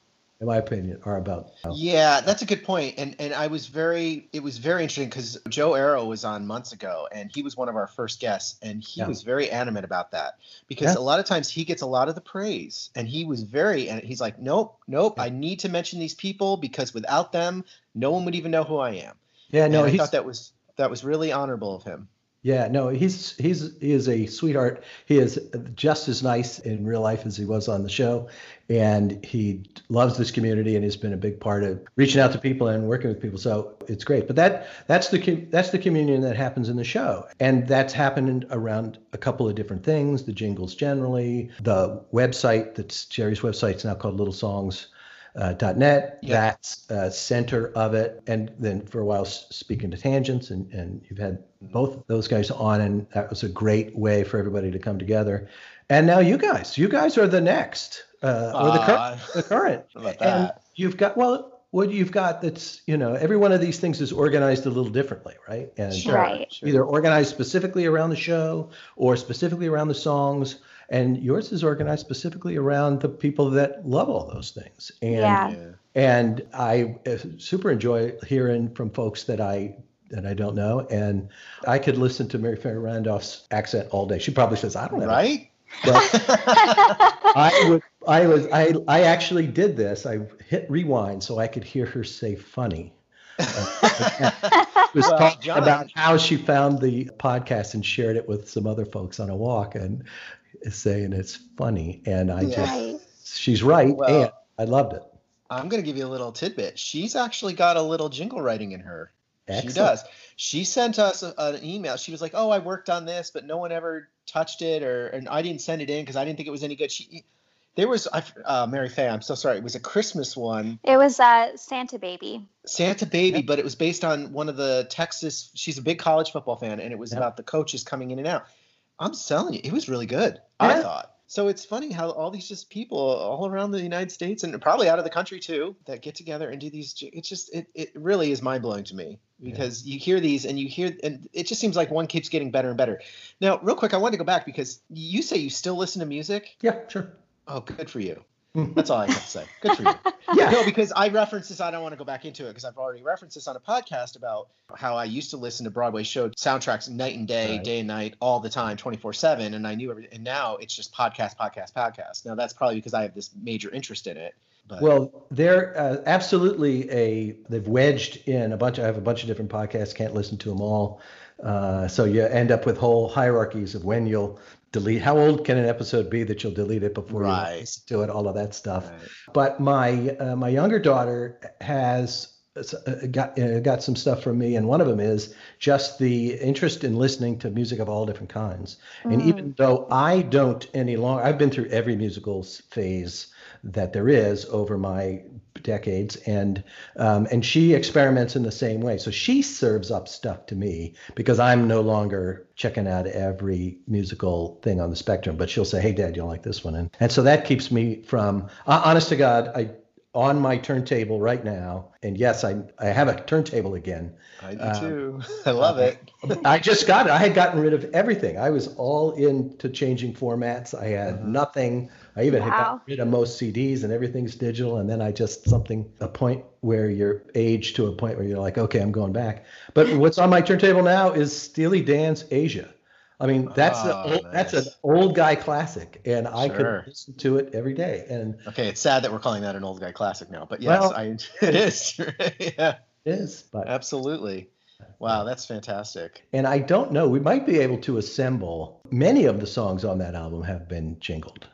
in my opinion, are about Yeah, that's a good point. And and I was very it was very interesting because Joe Arrow was on months ago and he was one of our first guests and he Yeah. was very animate about that because Yeah. a lot of times he gets a lot of the praise and he was very and he's like, Nope, nope, I need to mention these people because without them, no one would even know who I am. yeah, no, and I thought that was that was really honorable of him. Yeah, no, he's he's he is a sweetheart. He is just as nice in real life as he was on the show, and he loves this community and he's been a big part of reaching out to people and working with people. So it's great. But that that's the that's the communion that happens in the show, and that's happened around a couple of different things. The jingles generally, the website that's Jerry's website is now called Little Songs uh, .net. Yeah. That's uh, center of it. And then for a while, speaking to tangents, and, and you've had both those guys on, and that was a great way for everybody to come together. And now you guys, you guys are the next, uh, or the, cur- Aw. the current. How about And you've got well, what you've got that's you know every one of these things is organized a little differently right and Sure. Right. either organized specifically around the show or specifically around the songs and yours is organized specifically around the people that love all those things and Yeah. Yeah. and i uh, super enjoy hearing from folks that i that i don't know and i could listen to mary faye randolph's accent all day she probably says i don't know Right? I would. I was. I. I actually did this. I hit rewind so I could hear her say "funny." Uh, was Well, talking John- about how she found the podcast and shared it with some other folks on a walk and saying it's funny. And I Yeah. just, Right. she's right, Well- and I loved it. I'm going to give you a little tidbit. She's actually got a little jingle writing in her. She does. She sent us a, an email. She was like, "Oh, I worked on this, but no one ever touched it, or and I didn't send it in because I didn't think it was any good." She, there was, I, uh, Mary Faye. I'm so sorry. It was a Christmas one, It was uh, Santa Baby. Santa Baby, but it was based on one of the Texas. She's a big college football fan, and it was Yep. about the coaches coming in and out. I'm telling you, it was really good. I thought. So it's funny how all these just people all around the United States and probably out of the country too that get together and do these. It's just it it really is mind blowing to me because you hear these and you hear and it just seems like one keeps getting better and better. Now, real quick, I wanted to go back because you say you still listen to music. Yeah, sure. Oh, good for you. That's all I have to say. Good for you. Yeah. No, because I referenced this. I don't want to go back into it because I've already referenced this on a podcast about how I used to listen to Broadway show soundtracks night and day, Right. day and night, all the time, 24 7. And I knew everything. And now it's just podcast, podcast, podcast. Now that's probably because I have this major interest in it. But Well, they're uh, absolutely a. They've wedged in a bunch. I have a bunch of different podcasts. Can't listen to them all. Uh, so you end up with whole hierarchies of when you'll delete. How old can an episode be that you'll delete it before Right. you listen to it? All of that stuff. Right. But my uh, my younger daughter has uh, got uh, got some stuff from me, and one of them is just the interest in listening to music of all different kinds. And Mm. even though I don't any longer, I've been through every musical phase that there is over my decades, and um, and she experiments in the same way. So she serves up stuff to me because I'm no longer checking out every musical thing on the spectrum. But she'll say, "Hey, Dad, you'll like this one?" And and so that keeps me from. Uh, honest to God, I on my turntable right now, and yes, I I have a turntable again. I do Um, too. I love it. I just got it. I had gotten rid of everything. I was all into changing formats. I had Mhm. nothing. I even had gotten rid of most CDs and everything's digital. And then I just something a point where you're aged to a point where you're like, okay, I'm going back. But what's on my turntable now is Steely Dan's Aja. I mean, that's a Oh, old, that's an old guy classic, and I Sure. could listen to it every day. And Okay, it's sad that we're calling that an old guy classic now, but yes, Well- I, it is. yeah, it is, but absolutely. Wow, that's fantastic. And I don't know, we might be able to assemble many of the songs on that album have been jingled.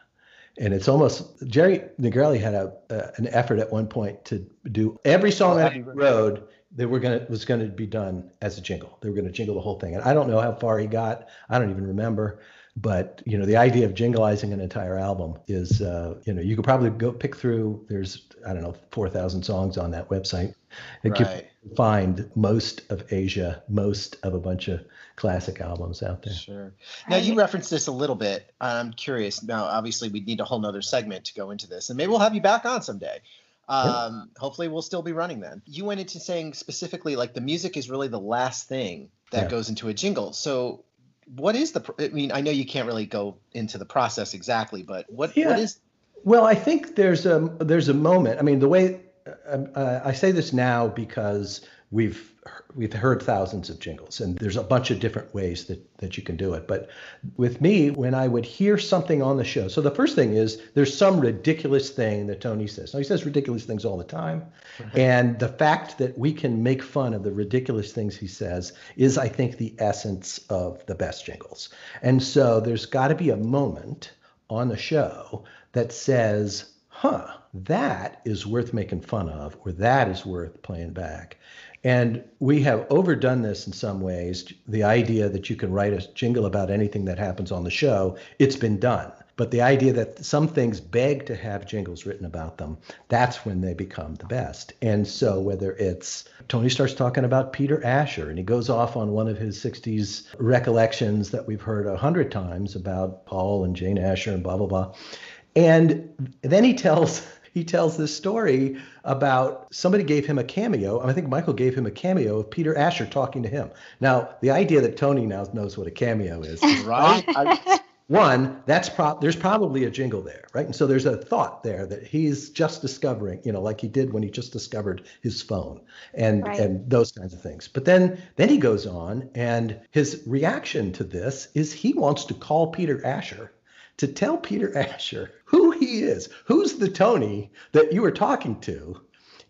And it's almost Jerry Negrelli had a uh, an effort at one point to do every song Oh, that Abbey he Road. Wrote they were gonna was gonna be done as a jingle. They were gonna jingle the whole thing. And I don't know how far he got. I don't even remember. But you know, the idea of jingleizing an entire album is uh, you know, you could probably go pick through there's I don't know, four thousand songs on that website. It could Right. find most of Aja, most of a bunch of classic albums out there. Sure. Now you referenced this a little bit. I'm curious. Now, obviously, we'd need a whole nother segment to go into this, and maybe we'll have you back on someday. Um, Hopefully, we'll still be running then. You went into saying specifically like the music is really the last thing that Yeah. goes into a jingle. So, what is the? I mean, I know you can't really go into the process exactly, but what Yeah. what is? Well, I think there's a there's a moment. I mean, the way uh, uh, I say this now because we've we've heard thousands of jingles, and there's a bunch of different ways that that you can do it. But with me, when I would hear something on the show, so the first thing is there's some ridiculous thing that Tony says. Now he says ridiculous things all the time, and the fact that we can make fun of the ridiculous things he says is, I think, the essence of the best jingles. And so there's got to be a moment on the show that says, huh, that is worth making fun of, or that is worth playing back. And we have overdone this in some ways. The idea that you can write a jingle about anything that happens on the show, it's been done. But the idea that some things beg to have jingles written about them, that's when they become the best. And so whether it's Tony starts talking about Peter Asher and he goes off on one of his 60s recollections that we've heard a hundred times about Paul and Jane Asher and blah, blah, blah. And then he tells he tells this story about somebody gave him a cameo. I think Michael gave him a cameo of Peter Asher talking to him. Now, the idea that Tony now knows what a cameo is, Right? I, one, that's pro- there's probably a jingle there, right? And so there's a thought there that he's just discovering, you know, like he did when he just discovered his phone and Right. and those kinds of things. But then then he goes on and his reaction to this is he wants to call Peter Asher to tell Peter Asher who he is, who's the Tony that you were talking to,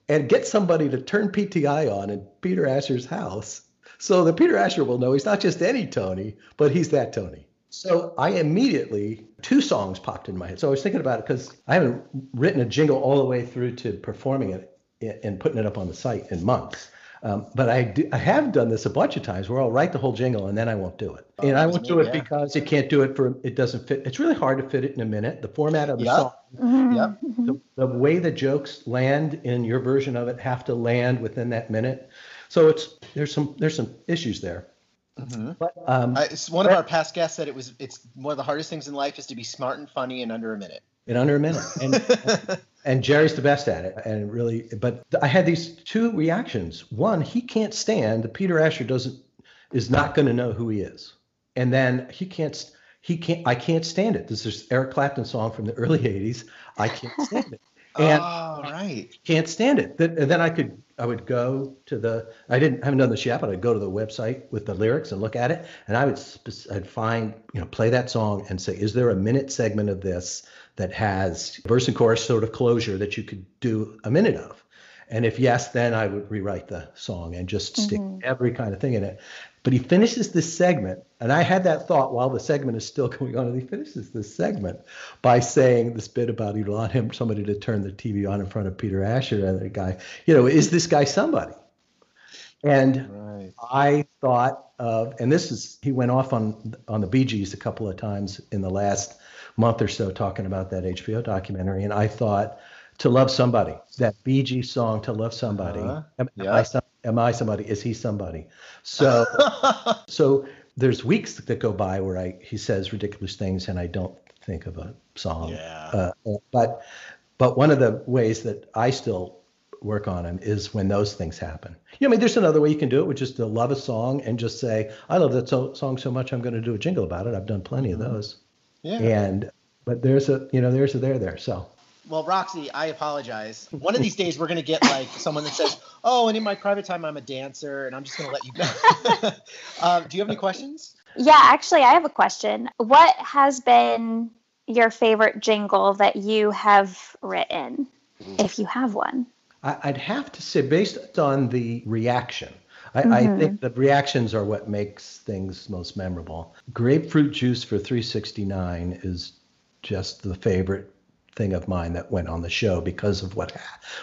and get somebody to turn PTI on in Peter Asher's house so that Peter Asher will know he's not just any Tony, but he's that Tony. So I immediately, two songs popped in my head. So I was thinking about it because I haven't written a jingle all the way through to performing it and putting it up on the site in months. Um, but I, do, I have done this a bunch of times where I'll write the whole jingle and then I won't do it. Oh, and I won't me, do it yeah. because it can't do it for, it doesn't fit. It's really hard to fit it in a minute. The format of the Yeah. song mhm. the, the way the jokes land in your version of it have to land within that minute. So it's there's some there's some issues there. Mhm. But um, I, it's one of our past guests said it was it's one of the hardest things in life is to be smart and funny in under a minute. in under a minute, and and Jerry's the best at it, and really. But I had these two reactions. One, he can't stand that Peter Asher doesn't is not going to know who he is, and then he can't. He can't. I can't stand it. This is Eric Clapton song from the early '80s. I can't stand it. Oh, and oh, right. can't stand it. And then I could, I would go to the, I didn't, I haven't done this yet, but I'd go to the website with the lyrics and look at it, and I would, I'd find, you know, play that song and say, is there a minute segment of this that has verse and chorus sort of closure that you could do a minute of? And if yes, then I would rewrite the song and just stick Mhm. every kind of thing in it. But he finishes this segment, and I had that thought while the segment is still going on, and he finishes this segment by saying this bit about he'd want him somebody to turn the TV on in front of Peter Asher and the guy, you know, is this guy somebody? And Right. I thought of, and this is he went off on on the Bee Gees a couple of times in the last month or so talking about that HBO documentary, and I thought to love somebody, that Gees song to love somebody. Uh-huh. Am, am I some, am I somebody? Is he somebody? So so there's weeks that go by where I he says ridiculous things and I don't think of a song. yeah. Uh, but but one of the ways that I still work on him is when those things happen. You know, I mean, there's another way you can do it, which is to love a song and just say, "I love that so- song so much, I'm going to do a jingle about it." I've done plenty of those. Yeah. And but there's a you know there's a there there. So Well, Roxy, I apologize. One of these days, we're going to get like someone that says, "Oh, and in my private time, I'm a dancer," and I'm just going to let you go. um, do you have any questions? Yeah, actually, I have a question. What has been your favorite jingle that you have written, if you have one? I'd have to say, based on the reaction, I, I Mhm. think the reactions are what makes things most memorable. Grapefruit juice for 369 is just the favorite thing of mine that went on the show because of what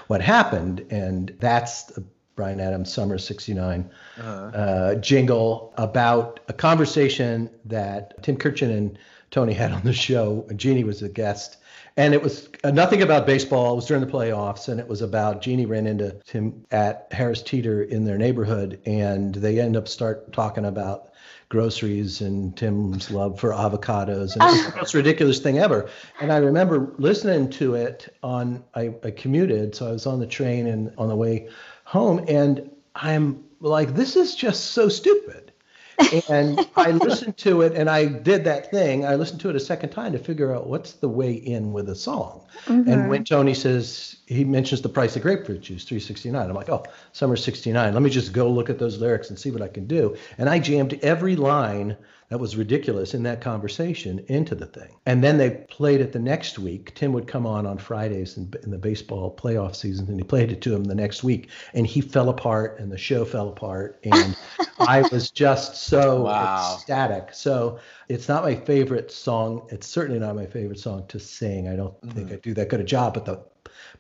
what happened, and that's the Bryan Adams Summer 69 Uh-huh. uh, jingle about a conversation that Tim Kurkjian and Tony had on the show. Jeannie was a guest. And it was uh, nothing about baseball. It was during the playoffs, and it was about Jeannie ran into Tim at Harris Teeter in their neighborhood, and they end up start talking about groceries and Tim's love for avocados, and the most ridiculous thing ever. And I remember listening to it on. I, I commuted, so I was on the train and on the way home, and I'm like, this is just so stupid. And I listened to it and I did that thing. I listened to it a second time to figure out what's the way in with a song. Mm-hmm. And when Tony says he mentions the price of grapefruit juice, 369, I'm like, oh, summer 69. Let me just go look at those lyrics and see what I can do. And I jammed every line that was ridiculous in that conversation into the thing. And then they played it the next week. Tim would come on on Fridays in, in the baseball playoff season, and he played it to him the next week. And he fell apart, and the show fell apart. And I was just so Wow. ecstatic. So it's not my favorite song. It's certainly not my favorite song to sing. I don't think mm-hmm. I do that good a job, but the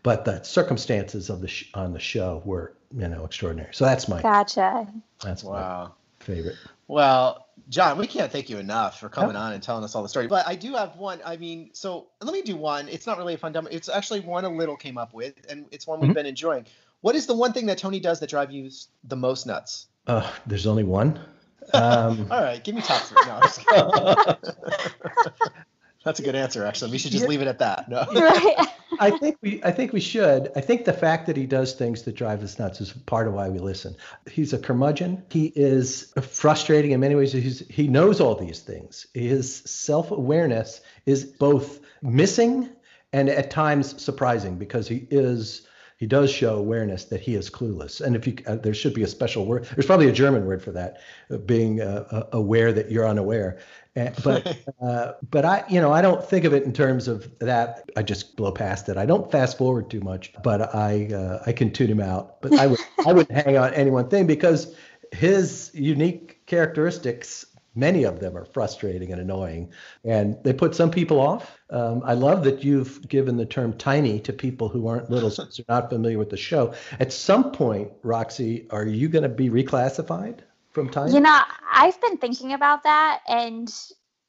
but the circumstances of the sh- on the show were you know extraordinary. So that's my Gotcha. that's my favorite. Well, John, we can't thank you enough for coming on and telling us all the story. But I do have one. I mean, so let me do one. It's not really a fun demo. It's actually one a little came up with, and it's one we've Mhm. been enjoying. What is the one thing that Tony does that drives you the most nuts? Uh, there's only one. Um, All right, give me top three. No, I'm just kidding. That's a good answer, actually. We should just leave it at that. No. right. I think we I think we should. I think the fact that he does things that drive us nuts is part of why we listen. He's a curmudgeon. He is frustrating in many ways. He's he knows all these things. His self-awareness is both missing and at times surprising because he is he does show awareness that he is clueless. And if you uh, there should be a special word. There's probably a German word for that, uh, being uh, uh, aware that you're unaware. Uh, but uh, but I, you know, I don't think of it in terms of that. I just blow past it. I don't fast forward too much, but I uh, I can tune him out. But I would I wouldn't hang on any one thing because his unique characteristics, many of them are frustrating and annoying, and they put some people off. Um, I love that you've given the term tiny to people who aren't little since they're not familiar with the show. At some point, Roxy, are you going to be reclassified from tiny? You know, I've been thinking about that, and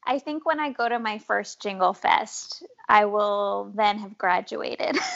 I think when I go to my first Jingle Fest, I will then have graduated.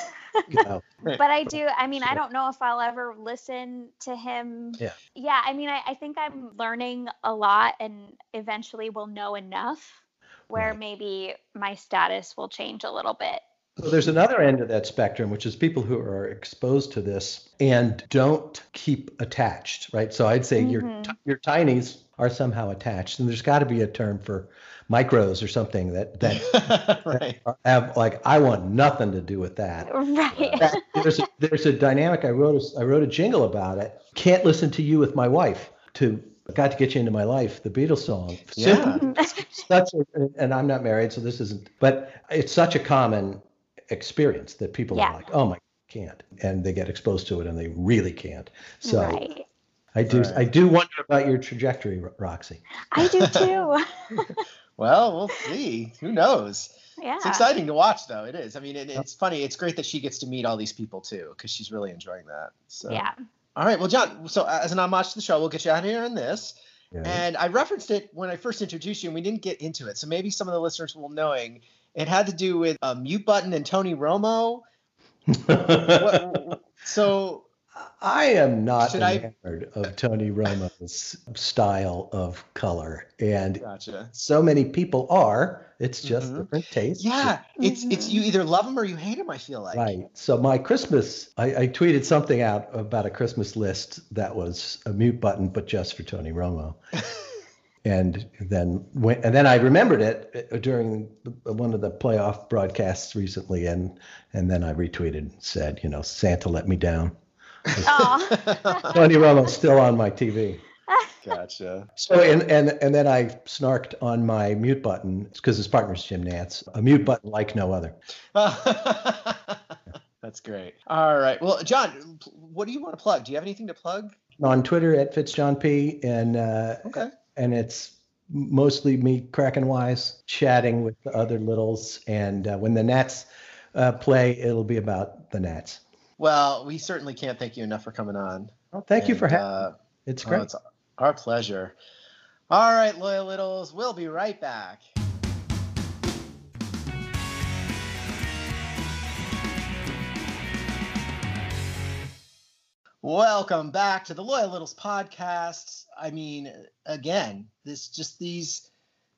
But I do. I mean, I don't know if I'll ever listen to him. Yeah. Yeah. I mean, I, I think I'm learning a lot, and eventually will know enough where Right. maybe my status will change a little bit. So there's another end of that spectrum, which is people who are exposed to this and don't keep attached, right? So I'd say your Mhm. t- your tinies are somehow attached, and there's got to be a term for micros or something that that right. have like I want nothing to do with that. Right. That- there's a, there's a dynamic. I wrote a, I wrote a jingle about it. Can't listen to you with my wife. To got to get you into my life. The Beatles song. Yeah. Such a, and I'm not married, so this isn't. But it's such a common experience that people Yeah. are like, oh my, can't, and they get exposed to it, and they really can't. So right. I do Right. I do wonder about your trajectory, Roxy. I do too. Well, we'll see. Who knows? yeah. It's exciting to watch, though. It is. I mean, it, it's funny. It's great that she gets to meet all these people too, because she's really enjoying that. So. Yeah. All right. Well, John. So uh, as an homage to the show, we'll get you out of here on this. Yeah. And I referenced it when I first introduced you, and we didn't get into it. So maybe some of the listeners will knowing it had to do with a mute button and Tony Romo. What, so I am not Should I- of Tony Romo's style of color, and gotcha. so many people are. It's just Mhm. different tastes. Yeah, it's it's you either love him or you hate him. I feel like. Right. So my Christmas, I, I tweeted something out about a Christmas list that was a mute button, but just for Tony Romo. and then when, and then I remembered it uh, during one of the playoff broadcasts recently, and and then I retweeted and said, you know, Santa let me down. Aw. Tony Romo's still on my TV. gotcha. So and and and then I snarked on my mute button because his partner's Jim Nantz, a mute button like no other. That's great. All right. Well, John, what do you want to plug? Do you have anything to plug? On Twitter at FitzJohnP, and uh, Okay. And it's mostly me cracking wise, chatting with the other littles, and uh, when the Nats uh, play, it'll be about the Nats. Well, we certainly can't thank you enough for coming on. Well, thank you for having. uh. It's oh, great. it's our pleasure. All right, loyal littles, we'll be right back. Welcome back to the Loyal Littles podcast. I mean, again, this just these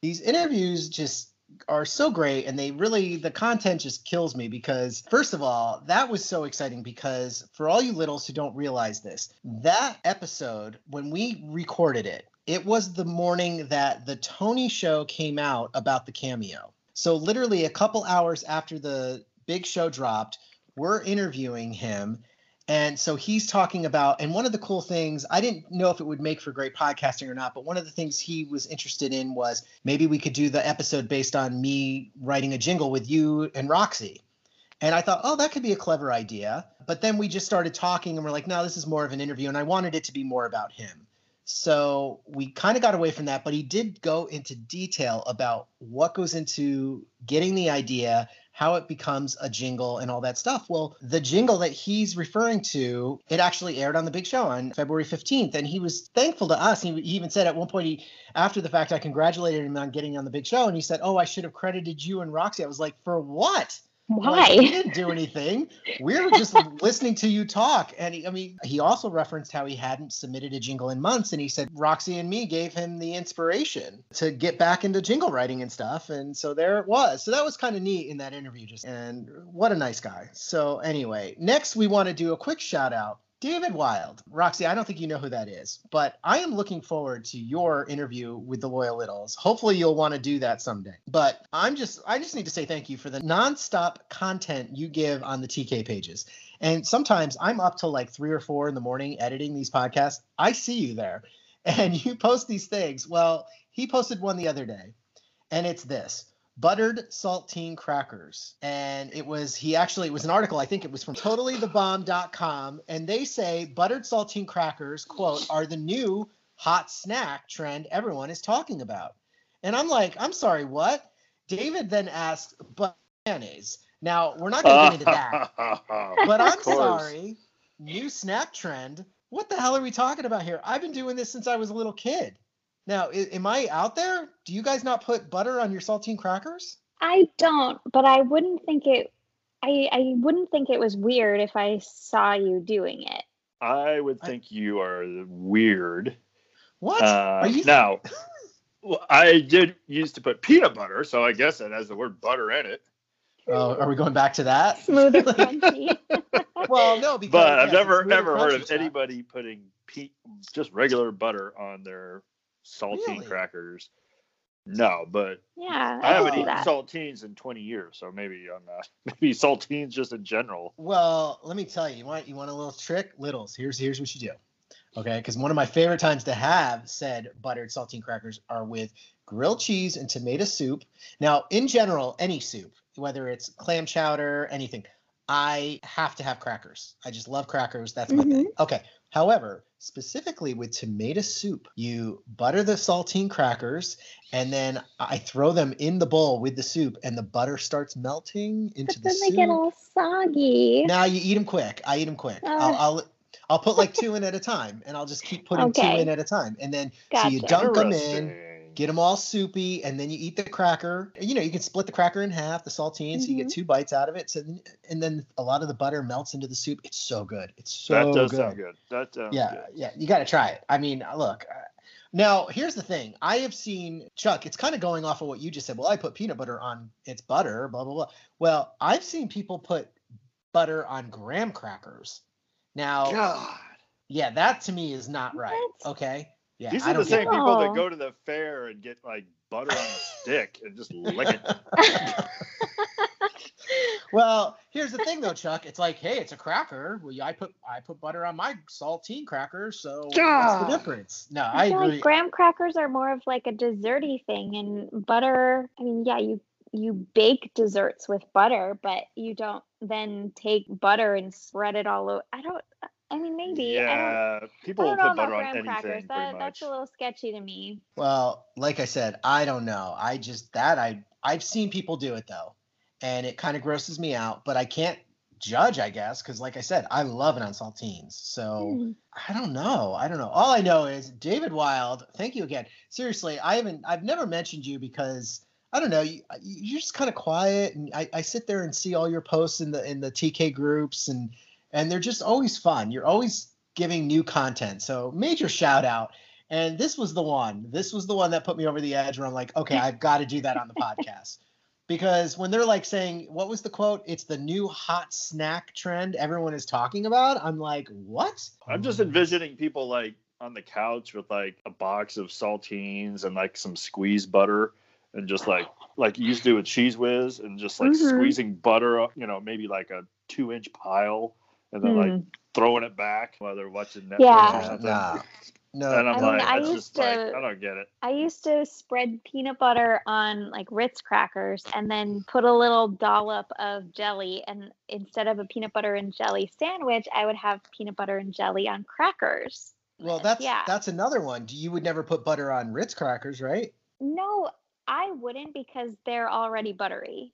these interviews just are so great and they really the content just kills me because first of all, that was so exciting because for all you littles who don't realize this, that episode when we recorded it, it was the morning that the Tony show came out about the cameo. So literally a couple hours after the big show dropped, we're interviewing him and so he's talking about, and one of the cool things, I didn't know if it would make for great podcasting or not, but one of the things he was interested in was maybe we could do the episode based on me writing a jingle with you and Roxy. And I thought, oh, that could be a clever idea. But then we just started talking and we're like, no, this is more of an interview. And I wanted it to be more about him. So we kind of got away from that, but he did go into detail about what goes into getting the idea, how it becomes a jingle and all that stuff. Well, the jingle that he's referring to, it actually aired on the big show on February 15th. And he was thankful to us. He, he even said at one point, he, after the fact, I congratulated him on getting on the big show. And he said, Oh, I should have credited you and Roxy. I was like, For what? Why? Like, we didn't do anything. We were just listening to you talk. And he, I mean, he also referenced how he hadn't submitted a jingle in months. And he said Roxy and me gave him the inspiration to get back into jingle writing and stuff. And so there it was. So that was kind of neat in that interview. Just and what a nice guy. So anyway, next we want to do a quick shout out David Wild. Roxy, I don't think you know who that is, but I am looking forward to your interview with the Loyal Littles. Hopefully you'll want to do that someday. But I'm just I just need to say thank you for the nonstop content you give on the TK pages. And sometimes I'm up till like three or four in the morning editing these podcasts. I see you there and you post these things. Well, he posted one the other day, and it's this buttered saltine crackers. And it was he actually it was an article i think it was from totallythebomb.com and they say buttered saltine crackers quote are the new hot snack trend everyone is talking about. And i'm like i'm sorry what? David then asked but mayonnaise. Now we're not going to get into that. But i'm sorry new snack trend? What the hell are we talking about here? I've been doing this since i was a little kid now am i out there do you guys not put butter on your saltine crackers I don't, but I wouldn't think it. I I wouldn't think it was weird if I saw you doing it. I would I- think you are weird. what Uh, are you now? well, I did used to put peanut butter, so I guess it has the word butter in it. oh are we going back to that Smooth and crunchy. well no because But I've yes, never it's smooth and ever heard of stuff. anybody putting pe- just regular butter on their saltine Really? crackers. No, but yeah, I I, haven't eaten that. saltines in 20 years, so maybe I'm not. Maybe saltines just in general. Well, let me tell you, you want you want a little trick? Littles. Here's here's what you do. Okay, because one of my favorite times to have said buttered saltine crackers are with grilled cheese and tomato soup. Now, in general, any soup, whether it's clam chowder, anything, I have to have crackers. I just love crackers. That's my thing. Mm-hmm. Okay. However, specifically with tomato soup, you butter the saltine crackers and then I throw them in the bowl with the soup, and the butter starts melting into But the then soup. Then they get all soggy. Now you eat them quick. I eat them quick. I'll, Uh. I'll I'll put like two in at a time, and I'll just keep putting two in at a time, and then so you Gotcha. dunk them in, Interesting. Get them all soupy, and then you eat the cracker. You know, you can split the cracker in half, the saltine, so you get Mhm. two bites out of it. So then, and then a lot of the butter melts into the soup. It's so good. It's so good. that does good. sound good. That sounds Yeah, good. yeah, you got to try it. I mean, look. uh, Now, here's the thing. I have seen Chuck. It's kind of going off of what you just said. Well, I put peanut butter on its butter, blah blah blah. Well, I've seen people put butter on graham crackers. Now, God, yeah, that to me is not right. What? Okay. Yeah, these I are the same people No. that go to the fair and get like butter on a stick and just lick it. Well, here's the thing though, Chuck. It's like, hey, it's a cracker. Well, yeah, I put I put butter on my saltine cracker, so what's the difference? No, I I feel agree. like graham crackers are more of like a desserty thing, and butter. I mean, yeah, you you bake desserts with butter, but you don't then take butter and spread it all over. I don't. I mean, maybe. I don't. yeah, people will put about butter on graham anything crackers. That, much. that's a little sketchy to me. Well, like I said, I don't know. I just that I I've seen people do it though, and it kind of grosses me out. But I can't judge, I guess, because like I said, I love it on saltines. So Hmm. I don't know. I don't know. All I know is David Wild. Thank you again. Seriously, I haven't. I've never mentioned you because I don't know. You, you're just kind of quiet, and I, I sit there and see all your posts in the in the TK groups, and and they're just always fun. You're always giving new content. So major shout out. And this was the one. This was the one that put me over the edge where I'm like, okay, I've got to do that on the podcast. Because when they're like saying, what was the quote? It's the new hot snack trend everyone is talking about. I'm like, what? I'm just envisioning people like on the couch with like a box of saltines and like some squeezed butter and just like like you used to do with Cheez Whiz and just like Mhm. squeezing butter up, you know, maybe like a two inch pile and then like Hmm. throwing it back while they're watching Netflix Yeah. or something. Nah. No. And I'm I mean, like, I used just like to- I don't get it. I used to spread peanut butter on like Ritz crackers and then put a little dollop of jelly. And instead of a peanut butter and jelly sandwich, I would have peanut butter and jelly on crackers. well, that's yeah. that's another one. You would never put butter on Ritz crackers, right? No, I wouldn't because they're already buttery.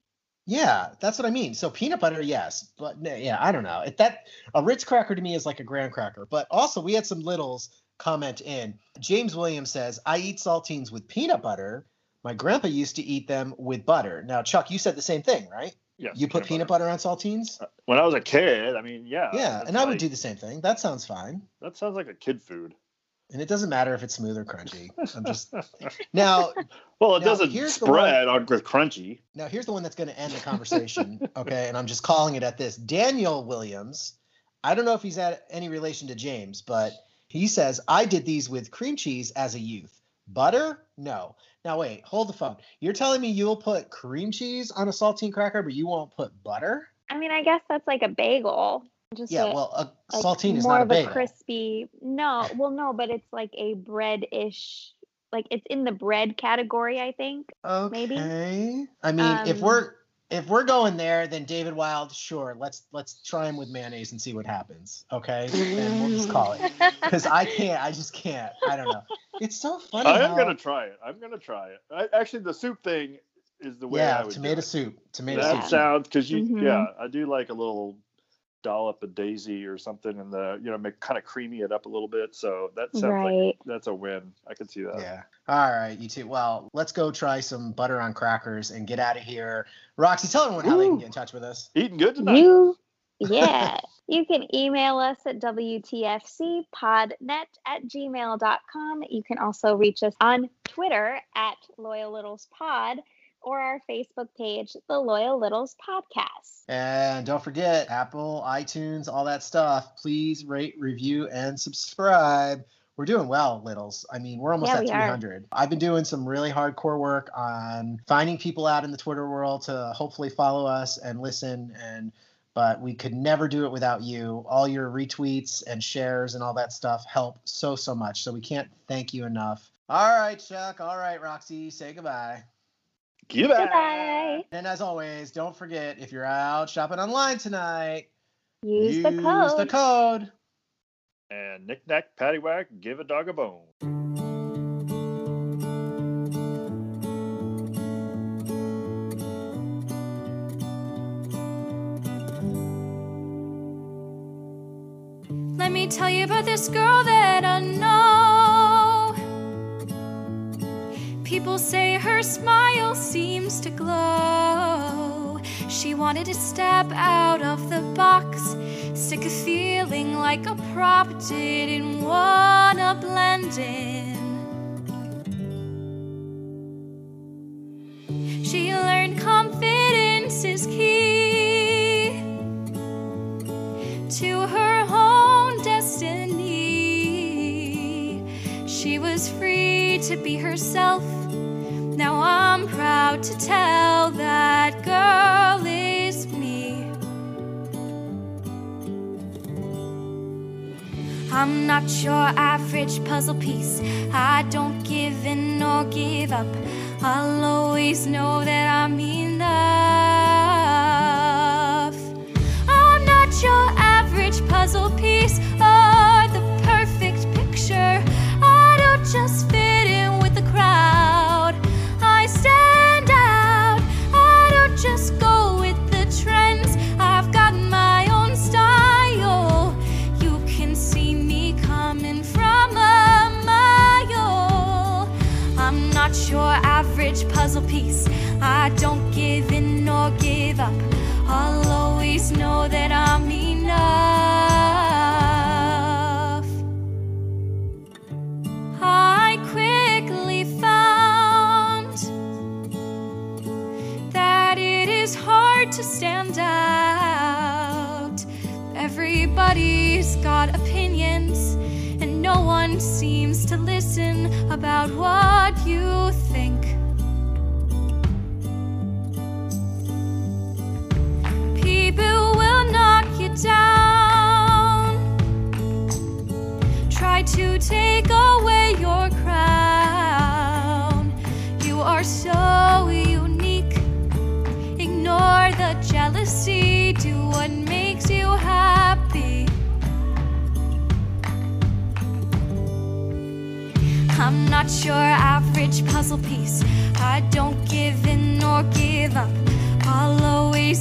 Yeah, that's what I mean. So peanut butter, yes, but yeah, I don't know. If that a Ritz cracker to me is like a graham cracker. But also, we had some littles comment in. James Williams says, "I eat saltines with peanut butter. My grandpa used to eat them with butter." Now, Chuck, you said the same thing, right? Yes, You put peanut butter on saltines? Uh, when I was a kid, I mean, yeah. Yeah, and I would do the same thing. That sounds fine. That sounds like a kid food. And it doesn't matter if it's smooth or crunchy. I'm just now. Well, it now, doesn't here's the one- spread on with crunchy. Now, here's the one that's going to end the conversation. okay. And I'm just calling it at this. Daniel Williams. I don't know if he's at any relation to James, but he says, I did these with cream cheese as a youth. Butter? No. Now, wait, hold the phone. You're telling me you'll put cream cheese on a saltine cracker, but you won't put butter? I mean, I guess that's like a bagel. Just Yeah, a- well, a like saltine is more not a of bagel. a crispy. No, well, no, but it's like a bread-ish. Like it's in the bread category, I think. Okay. Maybe. I mean, if Um, we're if we're going there, then David Wild, sure. Let's let's try him with mayonnaise and see what happens. Okay, and we'll just call it because I can't. I just can't. I don't know. It's so funny. I am how- gonna try it. I'm gonna try it. I, actually, the soup thing is the way I yeah, would do tomato it. soup. Tomato That soup. sounds because you Mhm. yeah I do like a little dollop of daisy or something and the you know make kind of creamy it up a little bit. So that sounds like that's a win. I can see that. Yeah. All right, you two. Well, let's go try some butter on crackers and get out of here. Roxy, tell everyone how they can get in touch with us. Eating good tonight. You, yeah, you can email us at WTFCpodnet at gmail.com. You can also reach us on Twitter at Loyal Littles Pod or our Facebook page, The Loyal Littles Podcast. And don't forget Apple, iTunes, all that stuff. Please rate, review, and subscribe. We're doing well, Littles. I mean, we're almost Yeah, at we are. 300. I've been doing some really hardcore work on finding people out in the Twitter world to hopefully follow us and listen. And but we could never do it without you. All your retweets and shares and all that stuff help so so much. So we can't thank you enough. All right, Chuck. All right, Roxy. Say goodbye. Goodbye. Goodbye. And as always, don't forget if you're out shopping online tonight, Use, the code. the code. And knick knack paddywhack, give a dog a bone. Let me tell you about this girl that I know. People say her smile seems to glow. She wanted to step out of the box, sick of feeling like a prop, didn't wanna blend in. Not your average puzzle piece. I don't give in or give up. I'll always know that I'm enough. What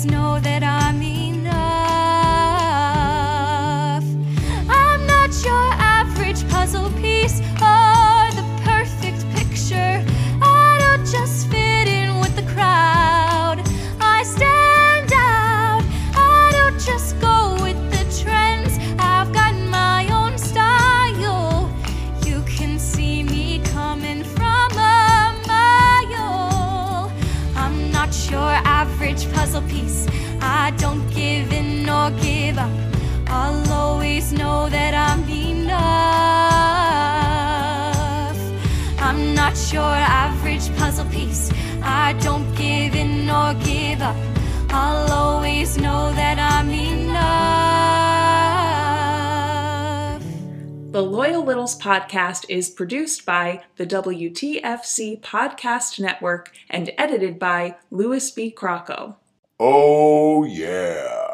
know that I'm I'm your average puzzle piece. I don't give in nor give up. I'll always know that I'm enough. The Loyal Littles podcast is produced by the WTFC Podcast Network and edited by Louis B. Crocco. Oh, yeah.